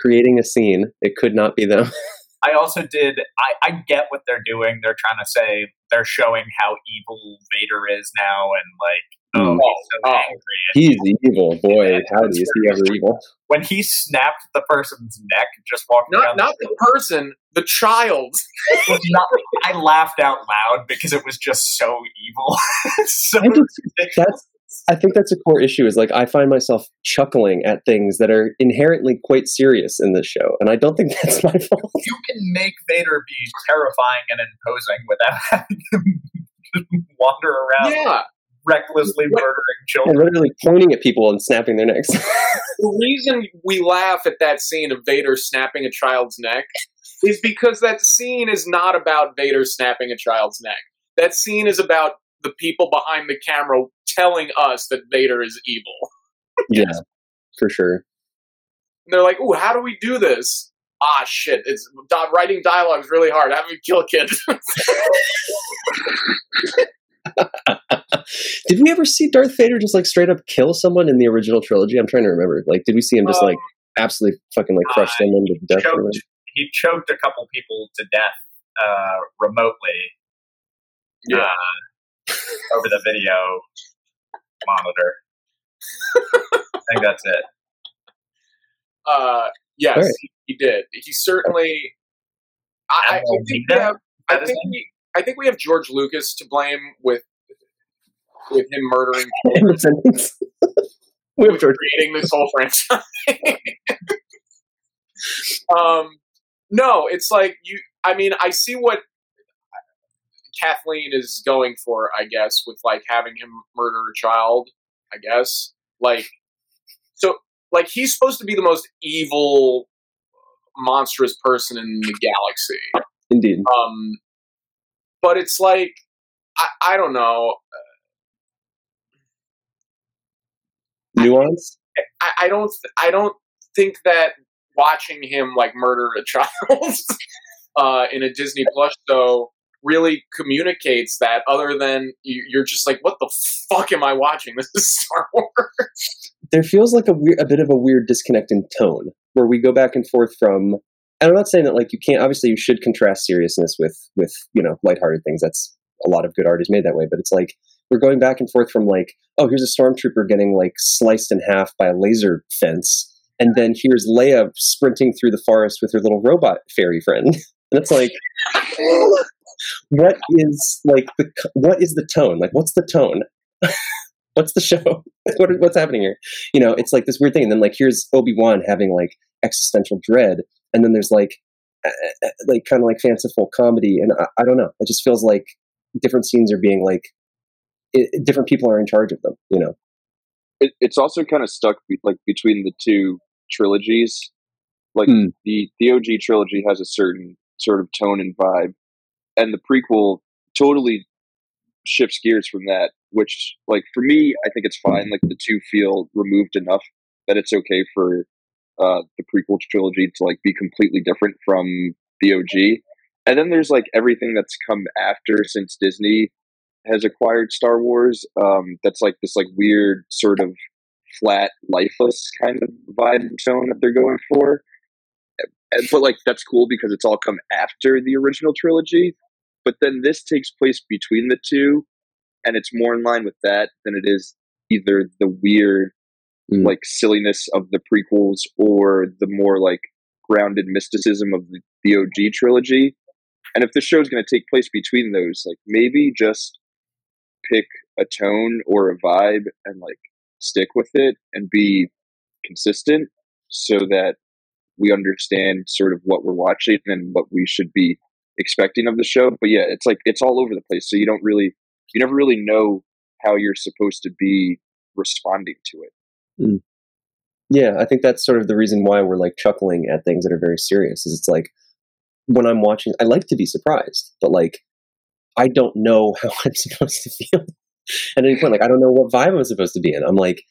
creating a scene. It could not be them. I also did. I, I get what they're doing. They're trying to say they're showing how evil Vader is now, and like, Um, oh, he's so Oh. He's evil, boy. Howdy, is he ever evil? when he snapped the person's neck, just walking not down, not the person, the child. not, I laughed out loud because it was just so evil. so I just- that's I think that's a core issue. Is like I find myself chuckling at things that are inherently quite serious in this show, and I don't think that's my fault. you can make Vader be terrifying and imposing without having him wander around Yeah, recklessly murdering And children. literally pointing at people and snapping their necks. the reason we laugh at that scene of Vader snapping a child's neck is because that scene is not about Vader snapping a child's neck. That scene is about the people behind the camera telling us that Vader is evil. yeah, for sure. And they're like, "Ooh, how do we do this?" Ah, shit! It's writing dialogue is really hard. How do we kill a kid? did we ever see Darth Vader just like straight up kill someone in the original trilogy? I'm trying to remember. Like, did we see him just Um, like absolutely fucking like crush uh, someone to death? choked, whatever? he choked a couple people to death uh, remotely yeah, uh, over the video monitor. I think that's it. uh, yes, Alright. he, he did. He certainly. I, I, I think Nita? yeah, I think him? he, I think we have George Lucas to blame with with him murdering we have George. creating this whole franchise. um, no, it's like you. I mean, I see what Kathleen is going for. I guess with like having him murder a child. I guess like so. Like he's supposed to be the most evil, monstrous person in the galaxy. Indeed. Um, but it's like I, I don't know. Nuance. I, I don't I don't think that watching him like murder a child uh, in a Disney Plus show really communicates that. Other than you, you're just like, what the fuck am I watching? This is Star Wars. there feels like a weird, a bit of a weird disconnect in tone where we go back and forth from and i'm not saying that like you can't obviously you should contrast seriousness with with you know lighthearted things that's a lot of good art is made that way but it's like we're going back and forth from like oh here's a stormtrooper getting like sliced in half by a laser fence and then here's leia sprinting through the forest with her little robot fairy friend. And it's like what is like the what is the tone? Like what's the tone? What's the show? What, what's happening here? You know it's like this weird thing and then like here's obi-wan having like existential dread and then there's like like kind of like fanciful comedy and I, I don't know. It just feels like different scenes are being like it, different people are in charge of them you know it, it's also kind of stuck be, like between the two trilogies. Like Hmm. the the OG trilogy has a certain sort of tone and vibe, and the prequel totally shifts gears from that. Which, like for me, I think it's fine. Like the two feel removed enough that it's okay for uh, the prequel trilogy to like be completely different from the OG. And then there's like everything that's come after since Disney has acquired Star Wars. Um, that's like this like weird sort of flat, lifeless kind of vibe and tone that they're going for. And, but like that's cool because it's all come after the original trilogy. But then this takes place between the two, and it's more in line with that than it is either the weird, Mm. like silliness of the prequels or the more like grounded mysticism of the, the OG trilogy. And if the show's going to take place between those, like maybe just pick a tone or a vibe and like stick with it and be consistent so that we understand sort of what we're watching and what we should be expecting of the show. But yeah, it's like it's all over the place. So you don't really you never really know how you're supposed to be responding to it. Mm. yeah i think that's sort of the reason why we're like chuckling at things that are very serious is it's like when i'm watching i like to be surprised but like i don't know how i'm supposed to feel. At any point like i don't know what vibe i'm supposed to be in. I'm like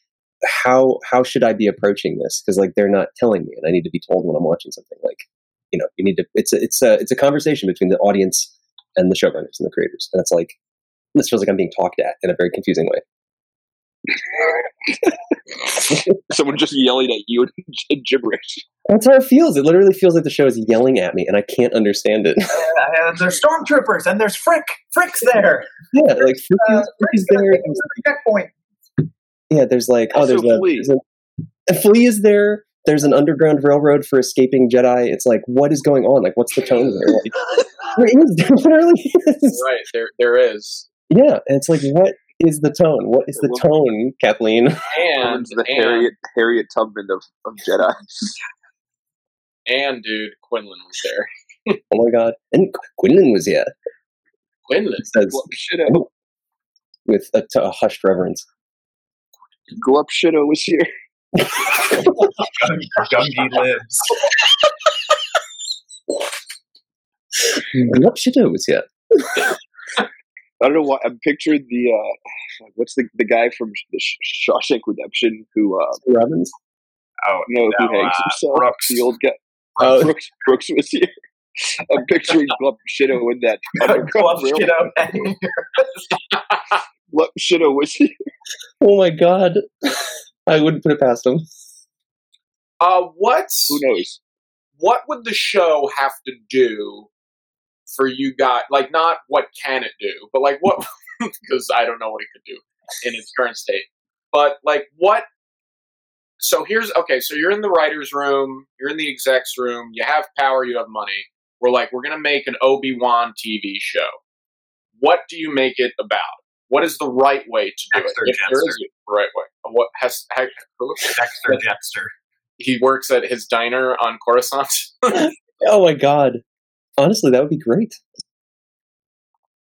how how should i be approaching this? Because like they're not telling me and i need to be told when i'm watching something. Like you know you need to it's a it's a it's a conversation between the audience and the showrunners and the creators. And it's like this feels like i'm being talked at in a very confusing way Someone just yelling at you in gibberish. that's how it feels it literally feels like the show is yelling at me and i can't understand it there's stormtroopers and there's Frick. Frick's there. yeah like Frick Uh, is- Frick is there and- checkpoint. yeah there's like oh Also there's a, Flea. there's a, a flea is there there's an underground railroad for escaping jedi it's like what is going on like what's the tone there like, there is there literally is right there, there is, yeah and it's like what is the tone what is the tone kathleen and the and, Harriet Harriet Tubman of, of Jedi. and dude, Quinlan was there. oh my god and quinlan was here Quinlan, says Glup Shitto. Oh. with a, t- a hushed reverence Glup Shitto was here. Gungi lives. Glup Shitto was here I don't know why I'm picturing the uh, what's the the guy from the Sh- Shawshank Redemption who uh Robbins Oh, no who hangs uh, himself Brooks. the old guy Oh. Brooks Brooks was here. I'm picturing Glup Shitto in that underground Glove rail. Shido. Glup Shitto was here. oh my god i wouldn't put it past him uh, what Who knows? what would the show have to do for you guys? Like, not what can it do, but like what? Because I don't know what it could do in its current state. But like, what? So here's okay. So you're in the writers' room, you're in the execs' room. You have power, you have money. We're like, we're gonna make an Obi Wan TV show. what do you make it about? What is the right way to do Dexter it? If there Jetster. is a right way. What has, ha Dexter Jetster. he works at his diner on Coruscant? Oh my god! Honestly, that would be great.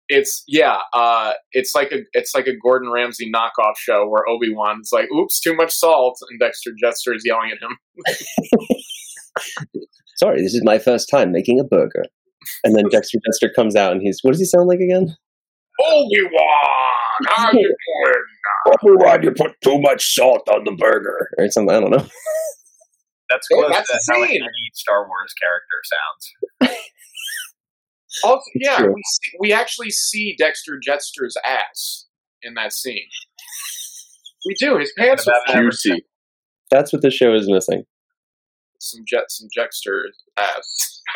it's yeah, uh, it's like a it's like a Gordon Ramsay knockoff show where Obi Wan's like, "Oops, too much salt," and Dexter Jester is yelling at him. Sorry, this is my first time making a burger. And then Dexter Jester comes out and he's what does he sound like again? Obi Wan, how you doing? Why'd you put too much salt on the burger? Or something, I don't know. That's Yeah, close that's to how insane. any Star Wars character sounds. Also, It's yeah, we, see, we actually see Dexter Jetster's ass in that scene. We do. His pants are Juicy. That's what the show is missing. some jet, some Dexter ass.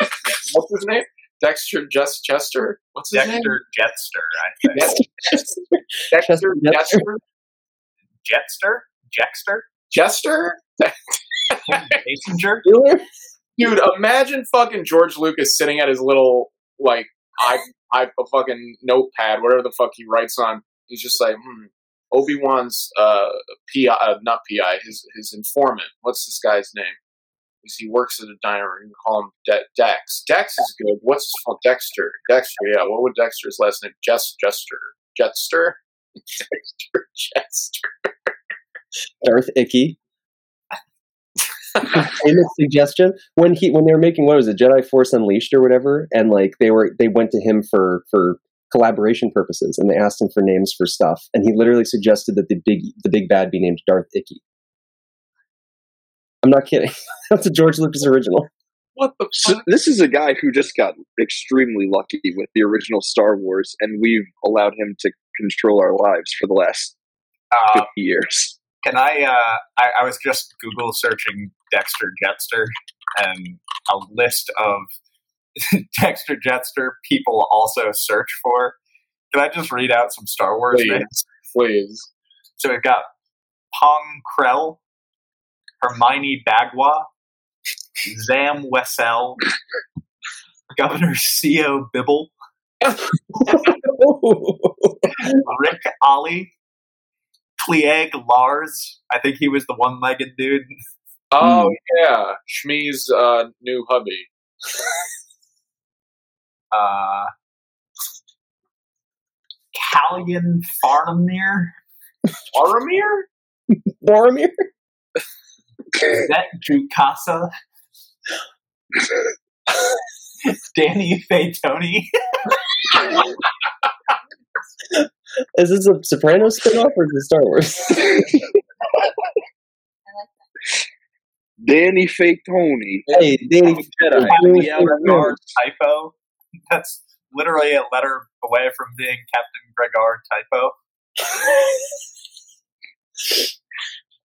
What's his name? Dexter Just Chester. What's his name? Dexter Jetster, I think. Yes. Dexter Chester Jester. Jetster? Jexter? Jester. Kim Basinger? Dude, imagine fucking George Lucas sitting at his little like i i a fucking notepad, whatever the fuck he writes on. He's just like, hmm, Obi Wan's uh, pi, uh, not pi, his his informant. What's this guy's name? Because he works at a diner. You call him De- Dex. Dex is good. What's his full Dexter? Dexter. Yeah. What would Dexter's last name? Jess Jester. Jetster. Dexter Jester. Darth Icky. Famous suggestion when he when they were making what was it Jedi Force Unleashed or whatever, and like they were they went to him for for collaboration purposes, and they asked him for names for stuff, and he literally suggested that the big the big bad be named Darth Icky. I'm not kidding. That's a George Lucas original. What the So this is a guy who just got extremely lucky with the original Star Wars, and we've allowed him to control our lives for the last Uh, 50 years. can I, uh, I, I was just Google searching Dexter Jetster and a list of Dexter Jetster people also search for. Can I just read out some Star Wars Please. names? Please. So we've got Pong Krell, Hermione Bagwa, Zam Wesell, Governor Sio Bibble, Ric Olié, Cliegg Lars. I think he was the one legged dude. Oh yeah, Shmi's uh, new hubby. Uh, Callian Farnamir, Aramir? Is that Jukasa, Danny Fatoni. Is this a Sopranos spinoff or is it Star Wars? Danny Fake Tony. hey, Danny Jedi. Happy Hour Guard typo. That's literally a letter away from being Captain Gregor typo.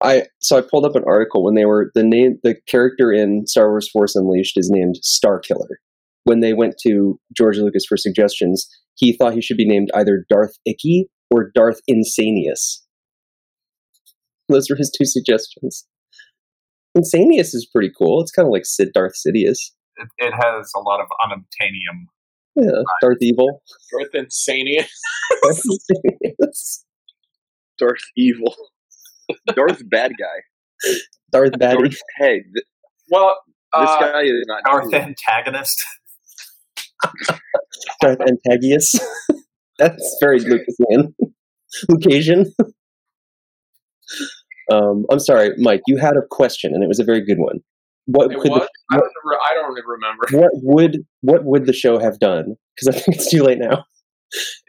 I so I pulled up an article when they were the name the character in Star Wars Force Unleashed is named Star Killer. When they went to George Lucas for suggestions, he thought he should be named either Darth Icky or Darth Insanius. Those were his two suggestions. Insanius is pretty cool. It's kind of like Sid Darth Sidious. It, it has a lot of unobtainium. Yeah, Darth Evil. Darth Insanius. Darth Insanius. Darth Evil. Darth Bad Guy. Darth Batty. Darth, hey, th- Well, this uh, guy is not Darth cool. antagonist. Darth Antagius. That's very Lucasian. Lucasian. Um, I'm sorry, Mike. You had a question, and it was a very good one. What it could was. the, I don't. I don't remember. what would what would the show have done? Because I think it's too late now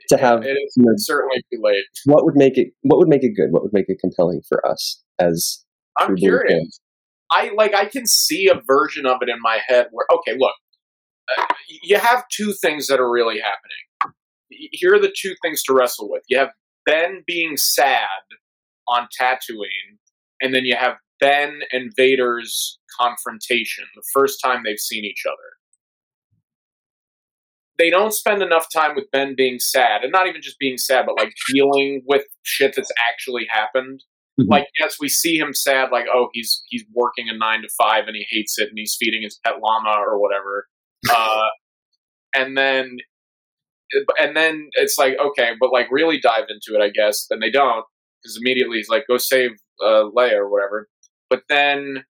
to have. It is you know, certainly too late. what would make it? What would make it good? What would make it compelling for us as I'm curious. fans? I like. I can see a version of it in my head where. Okay, look. Uh, you have two things that are really happening. Here are the two things to wrestle with. You have Ben being sad on Tatooine, and then you have Ben and Vader's confrontation, the first time they've seen each other. They don't spend enough time with Ben being sad, and not even just being sad, but like dealing with shit that's actually happened. Mhm. Like, yes, we see him sad, like, oh, he's he's working a nine to five and he hates it, and he's feeding his pet llama or whatever. Uh, and then and then it's like okay, but like really dive into it, I guess. Then they don't because immediately he's like, go save uh, Leia or whatever. But then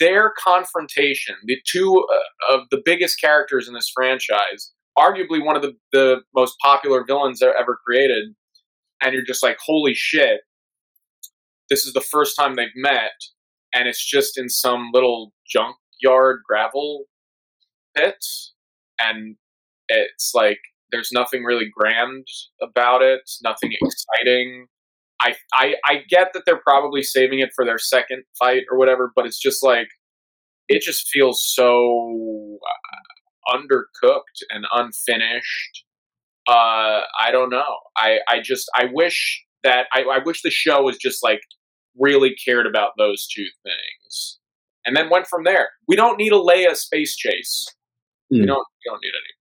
their confrontation, the two uh, of the biggest characters in this franchise, arguably one of the, the most popular villains ever created, and you're just like, holy shit, this is the first time they've met, and it's just in some little junkyard gravel pit, and it's like there's nothing really grand about it, nothing exciting. I, I I get that they're probably saving it for their second fight or whatever, but it's just like it just feels so uh, undercooked and unfinished. Uh, I don't know. I I just I wish that I, I wish the show was just like really cared about those two things, and then went from there. We don't need a Leia space chase. Mm. We don't we don't need any of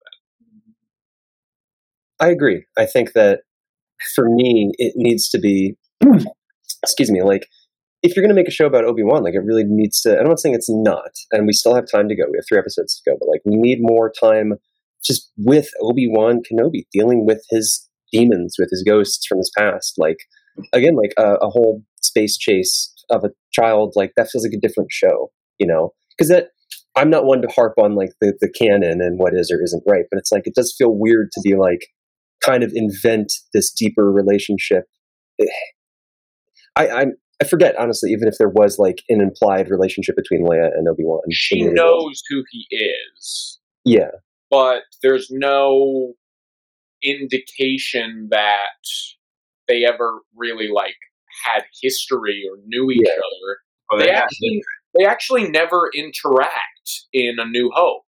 that. I agree. I think that for me, it needs to be, excuse me, like if you're going to make a show about Obi Wan, like it really needs to. I'm not saying it's not, and we still have time to go. We have three episodes to go, but like we need more time just with Obi Wan Kenobi dealing with his demons, with his ghosts from his past. Like again, like a, a whole space chase of a child, like that feels like a different show, you know? Because that I'm not one to harp on like the the canon and what is or isn't right, but it's like it does feel weird to be like kind of invent this deeper relationship. I, I'm I forget honestly, even if there was like an implied relationship between Leia and Obi Wan. She knows who he is. Yeah, but there's no indication that they ever really like had history or knew each Yeah. other. Well, They they actually they actually never interact in A New Hope.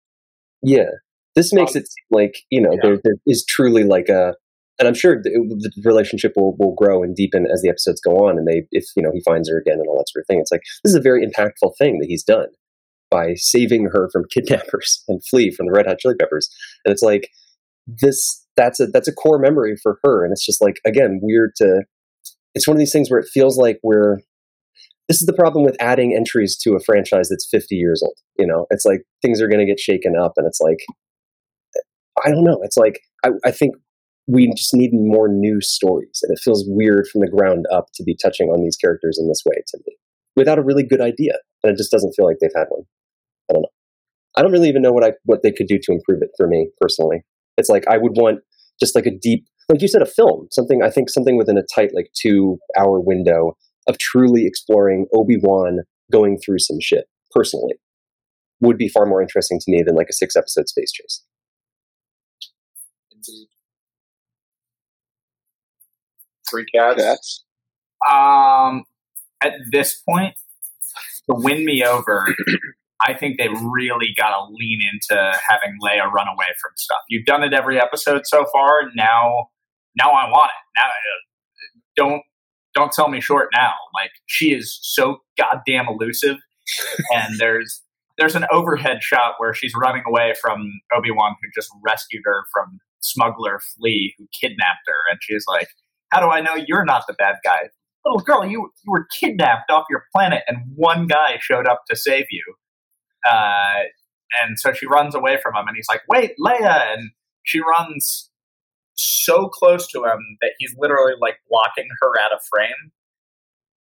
yeah. This makes Um, it seem like you know yeah. there, there is truly like a, and I'm sure the, the relationship will will grow and deepen as the episodes go on, and they if you know he finds her again and all that sort of thing. It's like this is a very impactful thing that he's done by saving her from kidnappers and Flea from the Red Hot Chili Peppers, and it's like this that's a that's a core memory for her, and it's just like again weird to. It's one of these things where it feels like we're this is the problem with adding entries to a franchise that's 50 years old. You know, it's like things are going to get shaken up, and it's like, I don't know. It's like I, I think we just need more new stories, and it feels weird from the ground up to be touching on these characters in this way to me without a really good idea, and it just doesn't feel like they've had one. I don't know. I don't really even know what I what they could do to improve it for me personally. It's like I would want just like a deep, like you said, a film, something. I think something within a tight like two hour window of truly exploring Obi Wan going through some shit personally would be far more interesting to me than like a six episode space chase. Three cats. Cats. Um, at this point, to win me over, I think they really got to lean into having Leia run away from stuff. You've done it every episode so far. Now, now I want it. Now, uh, don't don't sell me short. Now, like she is so goddamn elusive, and there's there's an overhead shot where she's running away from Obi Wan, who just rescued her from smuggler Flea, who kidnapped her, and she's like, "How do I know you're not the bad guy?" little girl, you you were kidnapped off your planet, and one guy showed up to save you. Uh, and so she runs away from him, and he's like, "Wait, Leia!" And she runs so close to him that he's literally like blocking her out of frame.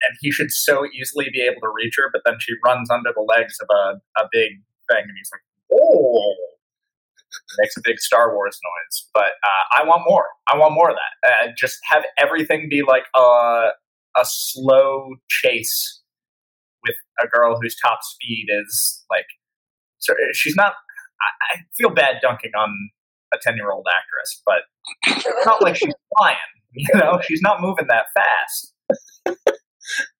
And he should so easily be able to reach her, but then she runs under the legs of a, a big thing, and he's like, "Oh!" Makes a big Star Wars noise, but uh, I want more. I want more of that. Uh, just have everything be like a a slow chase with a girl whose top speed is like so she's not I, I feel bad dunking on a 10 year old actress but it's not like she's flying you know she's not moving that fast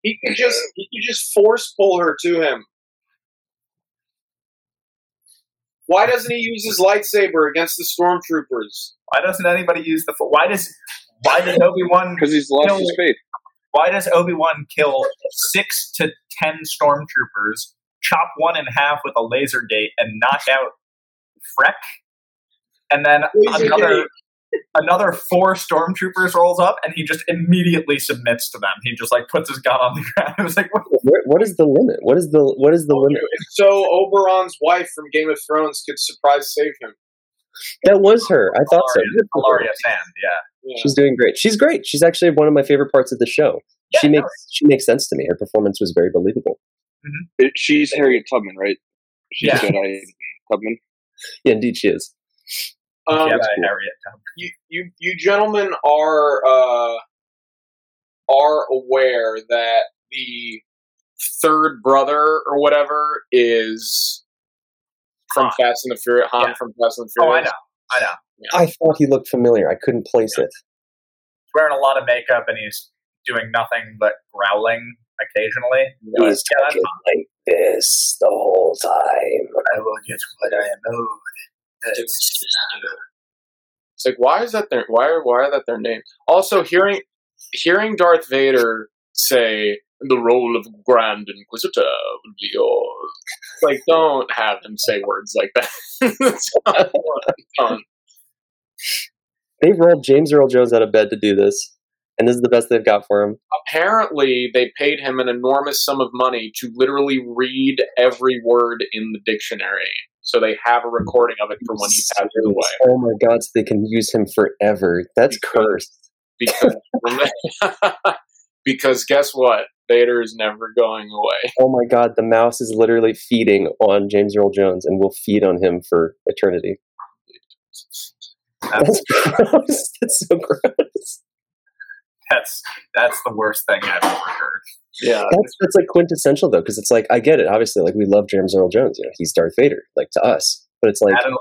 He could just he could just force pull her to him. Why doesn't he use his lightsaber against the stormtroopers? why doesn't anybody use the why does why does obi-wan Because he's lost No. his faith. why does obi-wan kill six to ten stormtroopers chop one in half with a laser gate and knock out freck and then Laser another gate. Another four stormtroopers rolls up and he just immediately submits to them he just like puts his gun on the ground it was like what? Where, what is the limit? What is the what is the limit? So Oberyn's wife from Game of Thrones could surprise save him. That was her. I thought so. Ellaria, Ellaria Sand, yeah. Yeah. She's doing great. She's great. She's actually one of my favorite parts of the show. Yeah, she no, makes she makes sense to me. Her performance was very believable. Mm-hmm. It, she's Harriet Tubman, right? She's Yeah. Jedi Tubman. Yeah, indeed, she is. Um, Jedi that's cool. Harriet Tubman. you, you, you gentlemen are uh, are aware that the third brother or whatever is from Han. Fast and the Furious. Han Yeah. from Fast and the Oh, I know. I know. I thought he looked familiar. I couldn't place it. He's wearing a lot of makeup and he's doing nothing but growling occasionally. But, He's talking like this the whole time. I will get what I am owed. It's like why is that their why are why are that their name? Also, hearing hearing Darth Vader say the role of Grand Inquisitor would be yours. Like, don't have him say words like that. It's not fun. They rolled James Earl Jones out of bed to do this, and this is the best they've got for him. Apparently, they paid him an enormous sum of money to literally read every word in the dictionary. So they have a recording of it for when he passes away. Oh my god, so they can use him forever. That's cursed. Because, because guess what? Vader is never going away. Oh my god, the mouse is literally feeding on James Earl Jones and will feed on him for eternity. That's gross. That's so gross. That's that's the worst thing I've ever heard. Yeah. That's that's like quintessential though, because it's like I get it. Obviously, like we love James Earl Jones. You know, he's Darth Vader, like to us. But it's like That,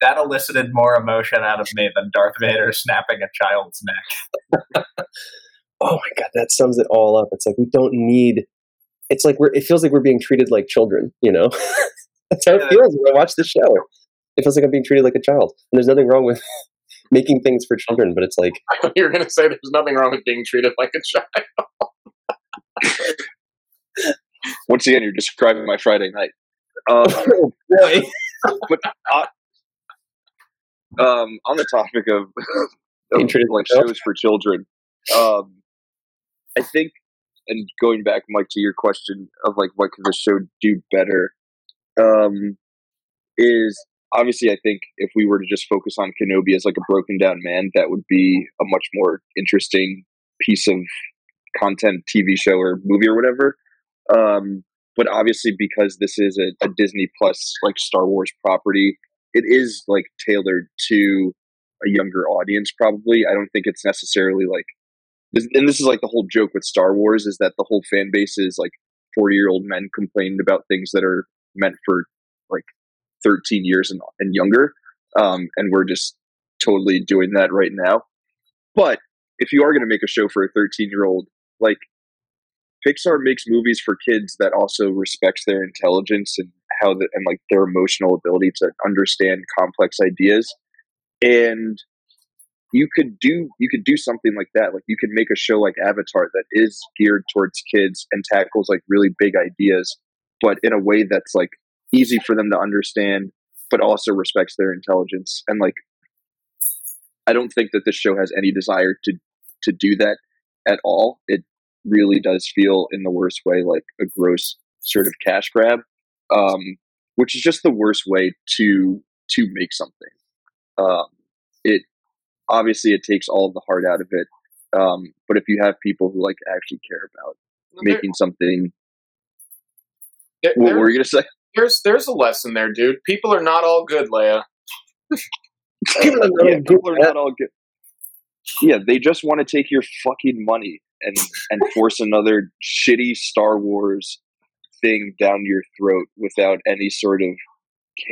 that elicited more emotion out of me than Darth Vader snapping a child's neck. oh my god, that sums it all up. It's like we don't need. It's like we're. It feels like we're being treated like children. You know, that's how it feels when I watch the show. It feels like I'm being treated like a child, and there's nothing wrong with making things for children. But it's like, You're going to say there's nothing wrong with being treated like a child. Once again, you're describing my Friday night. Um, oh boy, but uh, um, on the topic of, of like like shows for children, um, I think, and going back, Mike, to your question of like what could the show do better, um, is obviously I think if we were to just focus on Kenobi as like a broken down man, that would be a much more interesting piece of content, TV show or movie or whatever. Um, but obviously, because this is a, a Disney Plus like Star Wars property, it is like tailored to a younger audience. Probably, I don't think it's necessarily like, and this is like the whole joke with Star Wars is that the whole fan base is like forty year old men complaining about things that are meant for like thirteen years and, and younger, um, and we're just totally doing that right now. But if you are going to make a show for a thirteen year old, like Pixar makes movies for kids that also respects their intelligence and how the, and like their emotional ability to understand complex ideas. And you could do you could do something like that. Like you could make a show like Avatar that is geared towards kids and tackles like really big ideas, but in a way that's like easy for them to understand, but also respects their intelligence. And like I don't think that this show has any desire to to do that at all. It really does feel in the worst way like a gross sort of cash grab, um, which is just the worst way to to make something. Um, it obviously it takes all of the heart out of it, um, but if you have people who like actually care about making something, There- what were you gonna say? there's there's a lesson there, dude. People are not all good, Leia. People are yeah, good people are not all good. Yeah, they just want to take your fucking money and and force another shitty Star Wars thing down your throat without any sort of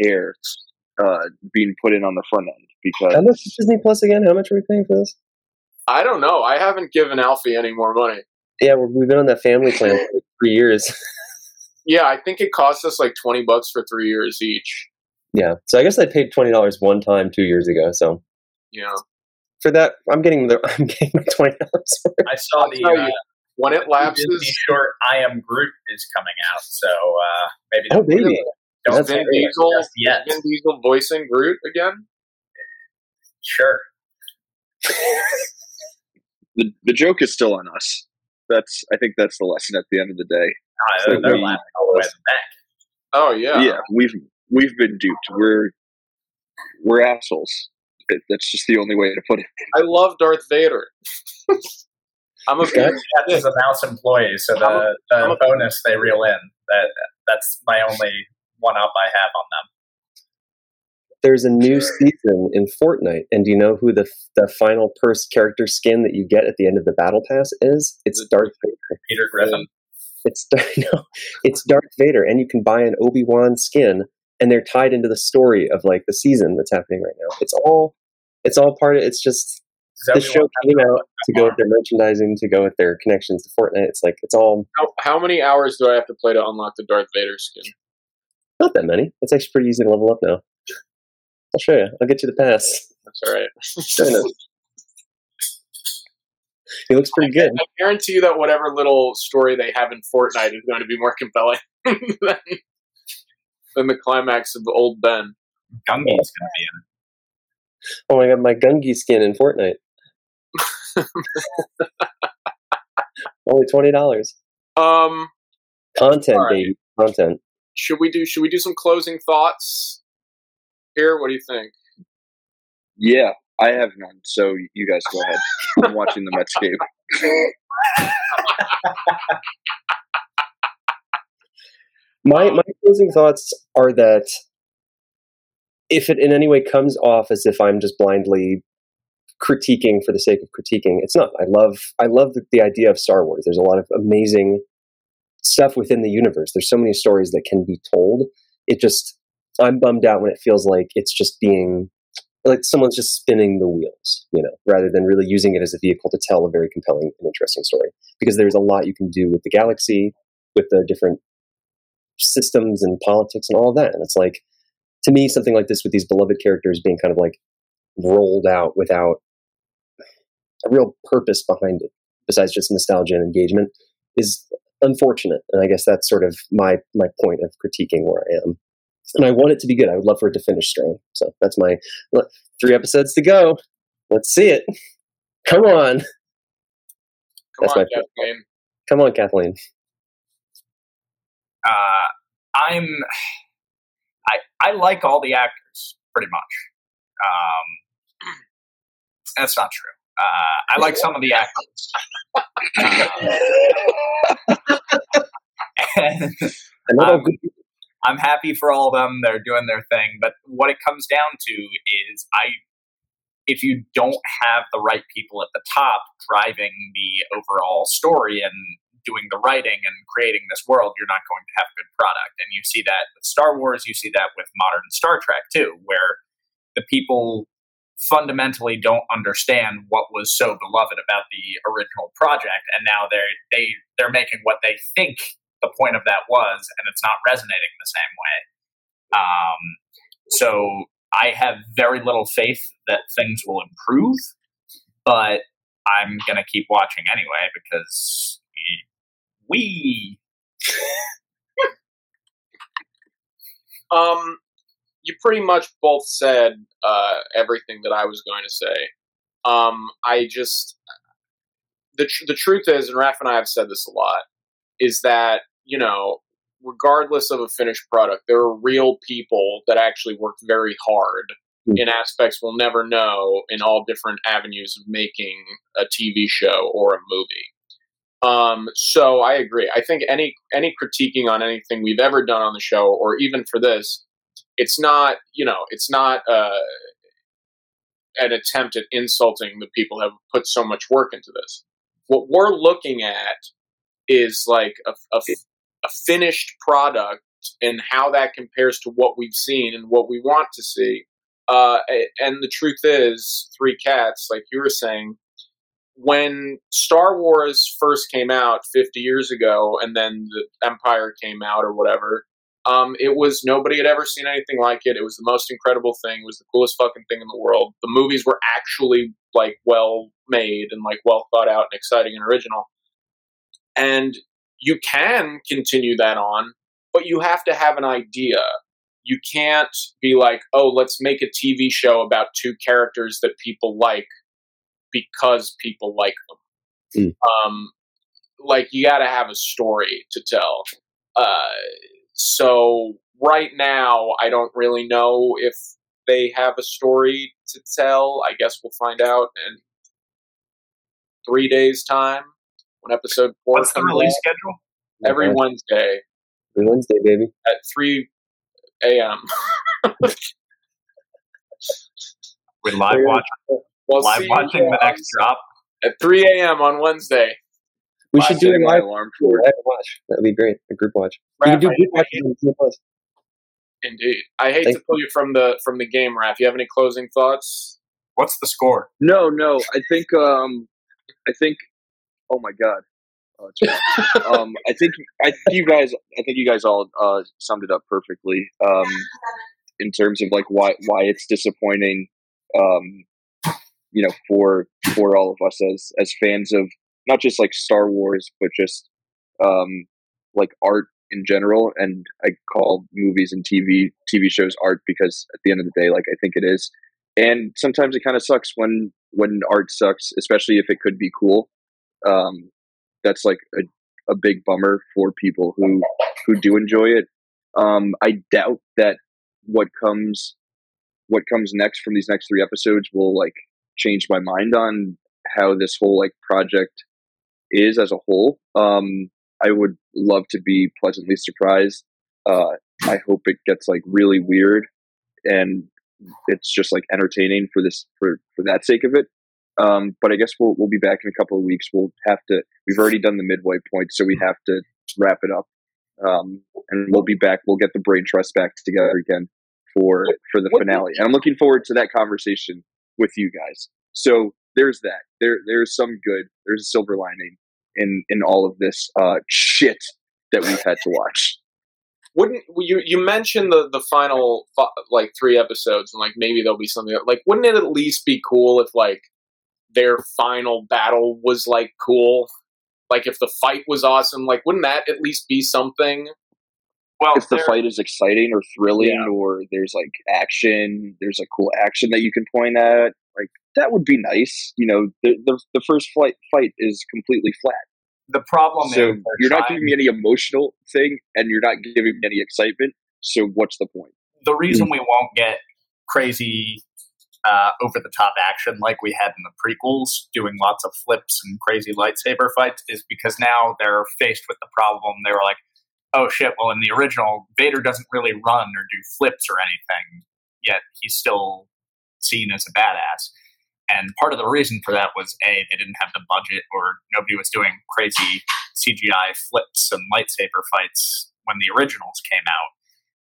care uh, being put in on the front end. Because How Because much is Disney Plus again? How much are we paying for this? I don't know. I haven't given Alfie any more money. Yeah, we're- we've been on that family plan for three years. Yeah, I think it cost us like twenty bucks for three years each. yeah, so I guess I paid twenty dollars one time two years ago. So You know, for that, I'm getting the I'm getting my twenty dollars. I saw the tell uh, you, when it Disney lapses, short "I Am Groot" is coming out, so uh, maybe Oh, don't, baby. don't That's Vin think it Diesel, just yet. Vin Diesel voicing Groot again. Sure, the the joke is still on us. That's I think that's the lesson at the end of the day. uh, So they're we- laughing all the way to the bank. Oh yeah, yeah, we've we've been duped. We're we're assholes. It, that's just the only way to put it. I love Darth Vader. I'm a Okay. big That's a mouse employee, so the, a- the a- bonus they reel in that that's my only one up I have on them. There's a new season in Fortnite, and do you know who the the final purse character skin that you get at the end of the battle pass is? It's Darth Vader. Peter Griffin. It's no, it's Darth Vader, and you can buy an Obi Wan skin, and they're tied into the story of like the season that's happening right now. It's all, it's all part of. It's just the show came out to go with their merchandising, to go with their connections to Fortnite. It's like it's all How, how many hours do I have to play to unlock the Darth Vader skin? not that many. It's actually pretty easy to level up now. I'll show you. I'll get you the pass. That's all right. He looks pretty good. I guarantee you that whatever little story they have in Fortnite is going to be more compelling than, than the climax of Old Ben. Gungi's going to be in. Oh, my god, my Gungi skin in Fortnite. Only twenty dollars. Um, Content, All right. baby. Content. should we do? Should we do some closing thoughts here? What do you think? Yeah, I have none. So you guys go ahead. I'm watching the Mets game. My my closing thoughts are that if it in any way comes off as if I'm just blindly critiquing for the sake of critiquing, it's not. I love I love the, the idea of Star Wars. There's a lot of amazing stuff within the universe. There's so many stories that can be told. It just I'm bummed out when it feels like it's just being like someone's just spinning the wheels, you know, rather than really using it as a vehicle to tell a very compelling and interesting story. Because there's a lot you can do with the galaxy, with the different systems and politics and all of that. And it's like, to me, something like this with these beloved characters being kind of like rolled out without a real purpose behind it, besides just nostalgia and engagement, is unfortunate. And I guess that's sort of my my point of critiquing where I am. And I want it to be good. I would love for it to finish strong. So that's my three episodes to go. Let's see it. Come on, Come That's on, my- Kathleen. come on, Kathleen. Uh, I'm. I I like all the actors pretty much. Um, that's not true. Uh, I like some of the actors. Um, and And not all Um, I'm happy for all of them. They're doing their thing. But what it comes down to is I if you don't have the right people at the top driving the overall story and doing the writing and creating this world, you're not going to have a good product. And you see that with Star Wars, you see that with modern Star Trek too, where the people fundamentally don't understand what was so beloved about the original project and now they're they they're making what they think the point of that was and it's not resonating the same way um, so i have very little faith that things will improve but i'm gonna keep watching anyway because we Um, you pretty much both said uh, everything that I was going to say. Um, I just the tr- the truth is, and Raph and I have said this a lot, is that you know, regardless of a finished product, there are real people that actually work very hard Mm. in aspects we'll never know in all different avenues of making a TV show or a movie. Um, so I agree. I think any any critiquing on anything we've ever done on the show, or even for this, it's not you know it's not uh, an attempt at insulting the people who have put so much work into this. What we're looking at is like a, a, a finished product and how that compares to what we've seen and what we want to see. Uh, and the truth is, Three Cats, like you were saying, when Star Wars first came out 50 years ago, and then the Empire came out or whatever, um, it was nobody had ever seen anything like it. It was the most incredible thing. It was the coolest fucking thing in the world. The movies were actually like well made and like well thought out and exciting and original. And you can continue that on, but you have to have an idea. You can't be like, oh, let's make a TV show about two characters that people like because people like them. Um, like you got to have a story to tell. Uh, so right now, I don't really know if they have a story to tell. I guess we'll find out in three days' time when episode four What's the release out. schedule? Every Okay. Wednesday Every Wednesday, baby. at three a.m. With live Yeah. watch, Well, live see watching the next drop. at three a.m. on Wednesday. We should do a Setting live, alarm for live watch. That would be great. A group watch. We Raph, can do group watches on Disney Plus. Indeed, I hate Thank to pull you from the from the game, Raph. You have any closing thoughts? What's the score? No, no. I think. Um, I think. Oh my god. Oh, um, I think. I think you guys. I think you guys all uh, summed it up perfectly. Um, in terms of like why why it's disappointing. Um, you know, for for all of us as as fans of not just like Star Wars, but just um, like art in general. And I call movies and TV TV shows art because at the end of the day, like I think it is. And sometimes it kind of sucks when when art sucks, especially if it could be cool. Um, that's like a, a big bummer for people who who do enjoy it. Um, I doubt that what comes what comes next from these next three episodes will like change my mind on how this whole like project is as a whole. Um, I would love to be pleasantly surprised. Uh, I hope it gets like really weird and it's just like entertaining for this for for that sake of it. Um, but I guess we'll we'll be back in a couple of weeks. We'll have to. We've already done the midway point, so we have to wrap it up. Um, and we'll be back. We'll get the brain trust back together again for for the finale. And I'm looking forward to that conversation with you guys. So there's that. There there's some good. There's a silver lining in in all of this uh, shit that we've had to watch. Wouldn't you you mentioned the the final like three episodes and like maybe there'll be something like wouldn't it at least be cool if like their final battle was like cool like if the fight was awesome like wouldn't that at least be something Well, if the fight is exciting or thrilling Yeah. or there's like action there's a cool action that you can point at like that would be nice you know the the, the first fight fight is completely flat the problem so is you're not giving me any emotional thing and you're not giving me any excitement so what's the point the reason we won't get crazy uh, over the top action like we had in the prequels, doing lots of flips and crazy lightsaber fights, is because now they're faced with the problem. They were like, oh shit, well, in the original, Vader doesn't really run or do flips or anything, yet he's still seen as a badass. And part of the reason for that was A, they didn't have the budget or nobody was doing crazy CGI flips and lightsaber fights when the originals came out.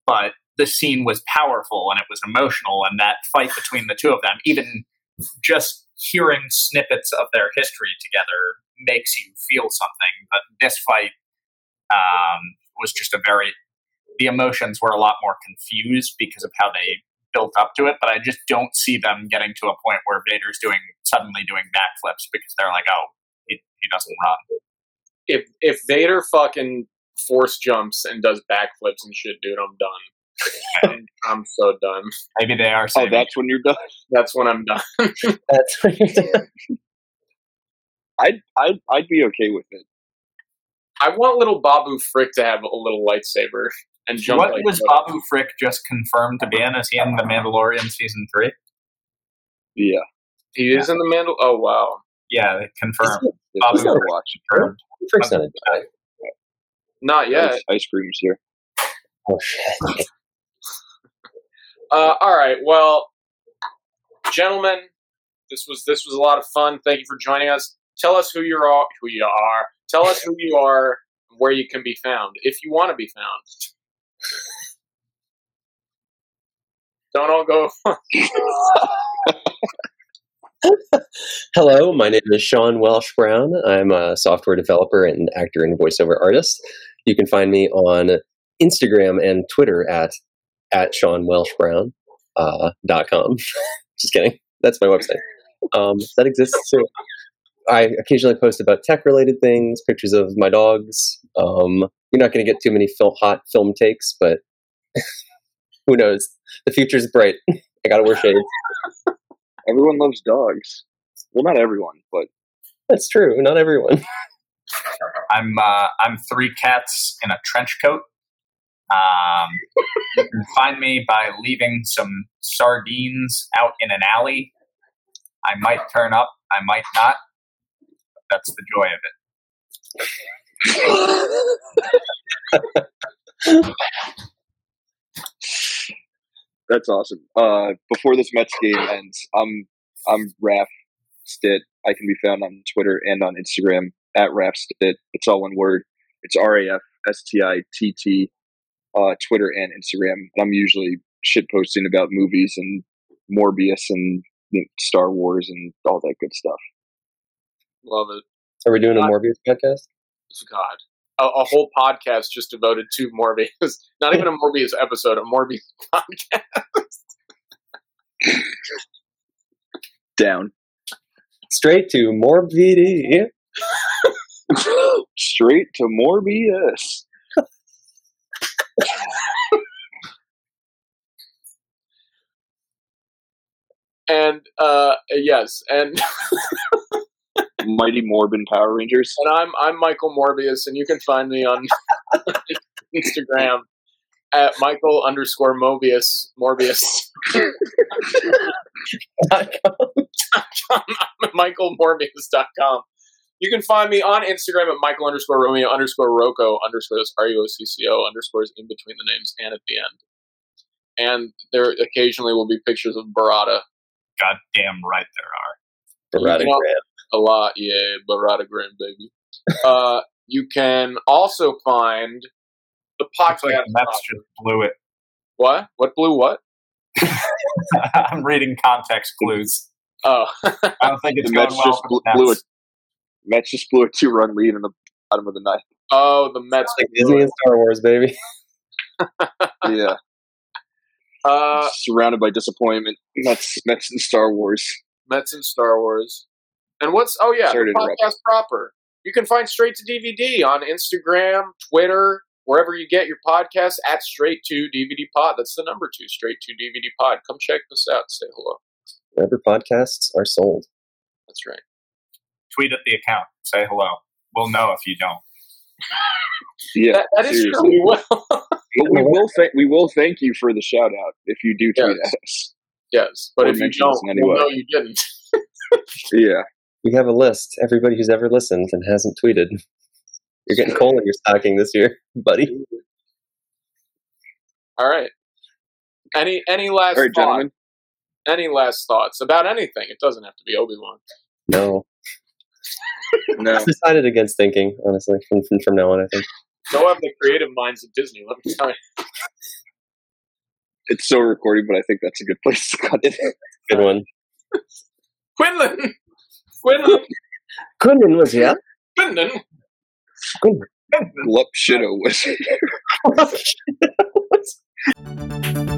But the scene was powerful and it was emotional, and that fight between the two of them, even just hearing snippets of their history together, makes you feel something. But this fight um, was just a very the emotions were a lot more confused because of how they built up to it. But I just don't see them getting to a point where Vader's doing suddenly doing backflips because they're like, oh, he, he doesn't run. if if Vader fucking force jumps and does backflips and shit dude I'm done I'm, I'm so done Maybe they are oh that's when you're done that's when I'm done That's when you're doing. i'd i'd, I'd be okay with it I want little Babu Frick to have a little lightsaber and jump What like was Yoda. Babu Frick just confirmed to be in? Is he in The Mandalorian season three? yeah He is in the Mandal. Oh wow! Yeah, they confirmed. It's Bobby just gotta watch confirmed. Frick's not a guy. Not yet. ice, ice cream's here Oh shit. Uh, all right. Well, gentlemen, this was this was a lot of fun. Thank you for joining us. Tell us who you are. Who you are. Tell us who you are. Where you can be found, if you want to be found. Don't all go. Hello, my name is Sean Welsh Brown. I'm a software developer and actor and voiceover artist. You can find me on Instagram and Twitter at at Sean Welsh Brown uh, dot com. Just kidding. That's my website. Um, that exists too. I occasionally post about tech related things, pictures of my dogs. Um, you're not going to get too many fil- hot film takes, but who knows? The future's bright. I got to wear shades. everyone loves dogs well not everyone but That's true. Not everyone. I'm uh, I'm three cats in a trench coat. Um, you can find me by leaving some sardines out in an alley. I might turn up, I might not. That's the joy of it. That's awesome. Uh, before this Mets game ends, I'm I'm Raf Stitt. I can be found on Twitter and on Instagram at Raf Stitt. It's all one word. It's R A F S T I T T. Uh, Twitter and Instagram. And I'm usually shit posting about movies and Morbius and you know, Star Wars and all that good stuff. Love it. Are we doing a Morbius podcast? God. A, a whole podcast just devoted to Morbius. Not even a Morbius episode, a Morbius podcast. Down. Straight to Morbidi. Straight to Morbius. And uh yes, and Mighty Morbin Power Rangers. and I'm I'm Michael Morbius, and you can find me on Instagram at Michael underscore Mobius Morbius. MichaelMorbius.com. You can find me on Instagram at Michael underscore Romeo underscore Ruocco underscore that's R U O C C O underscores in between the names and at the end. And there occasionally will be pictures of Barada. Goddamn right there are. Barada You know- Grant. A lot, yeah, Barada Grand baby. uh, you can also find the Looks like the Mets just blew it. what? What blew What? I'm reading context clues. Oh, I don't think it's The going Mets well just for blew, blew it. Mets just blew a two run lead in the bottom of the ninth. oh, the Mets. Like Disney and Star Wars, baby. Yeah. Uh, Surrounded by disappointment. Mets Mets and Star Wars. Mets and Star Wars. And what's oh yeah, Sorry the podcast proper. You can find Straight to DVD on Instagram, Twitter, wherever you get your podcasts at Straight to DVD Pod. That's the number two, Straight to DVD Pod. Come check this out. Say hello. Wherever podcasts are sold. That's right. Tweet at the account. Say hello. We'll know if you don't. Yeah. That, that is true. seriously. We will. But we will thank we will thank you for the shout out if you do tweet Yes. at us. yes, but Or if you mention don't, us we'll know you didn't. Yeah. We have a list. Everybody who's ever listened and hasn't tweeted. You're getting coal in your stocking this year, buddy. All right. Any any last All right, thought- gentlemen. any last thoughts about anything? It doesn't have to be Obi Wan. No. No. I've decided against thinking, honestly, from, from, from now on, I think. Go have the creative minds of Disney. Let me tell you. It's so recording, but I think that's a good place to cut it. Good one. Quinlan, Quinlan, Quinlan was here. Quinlan. Glup Shido was What?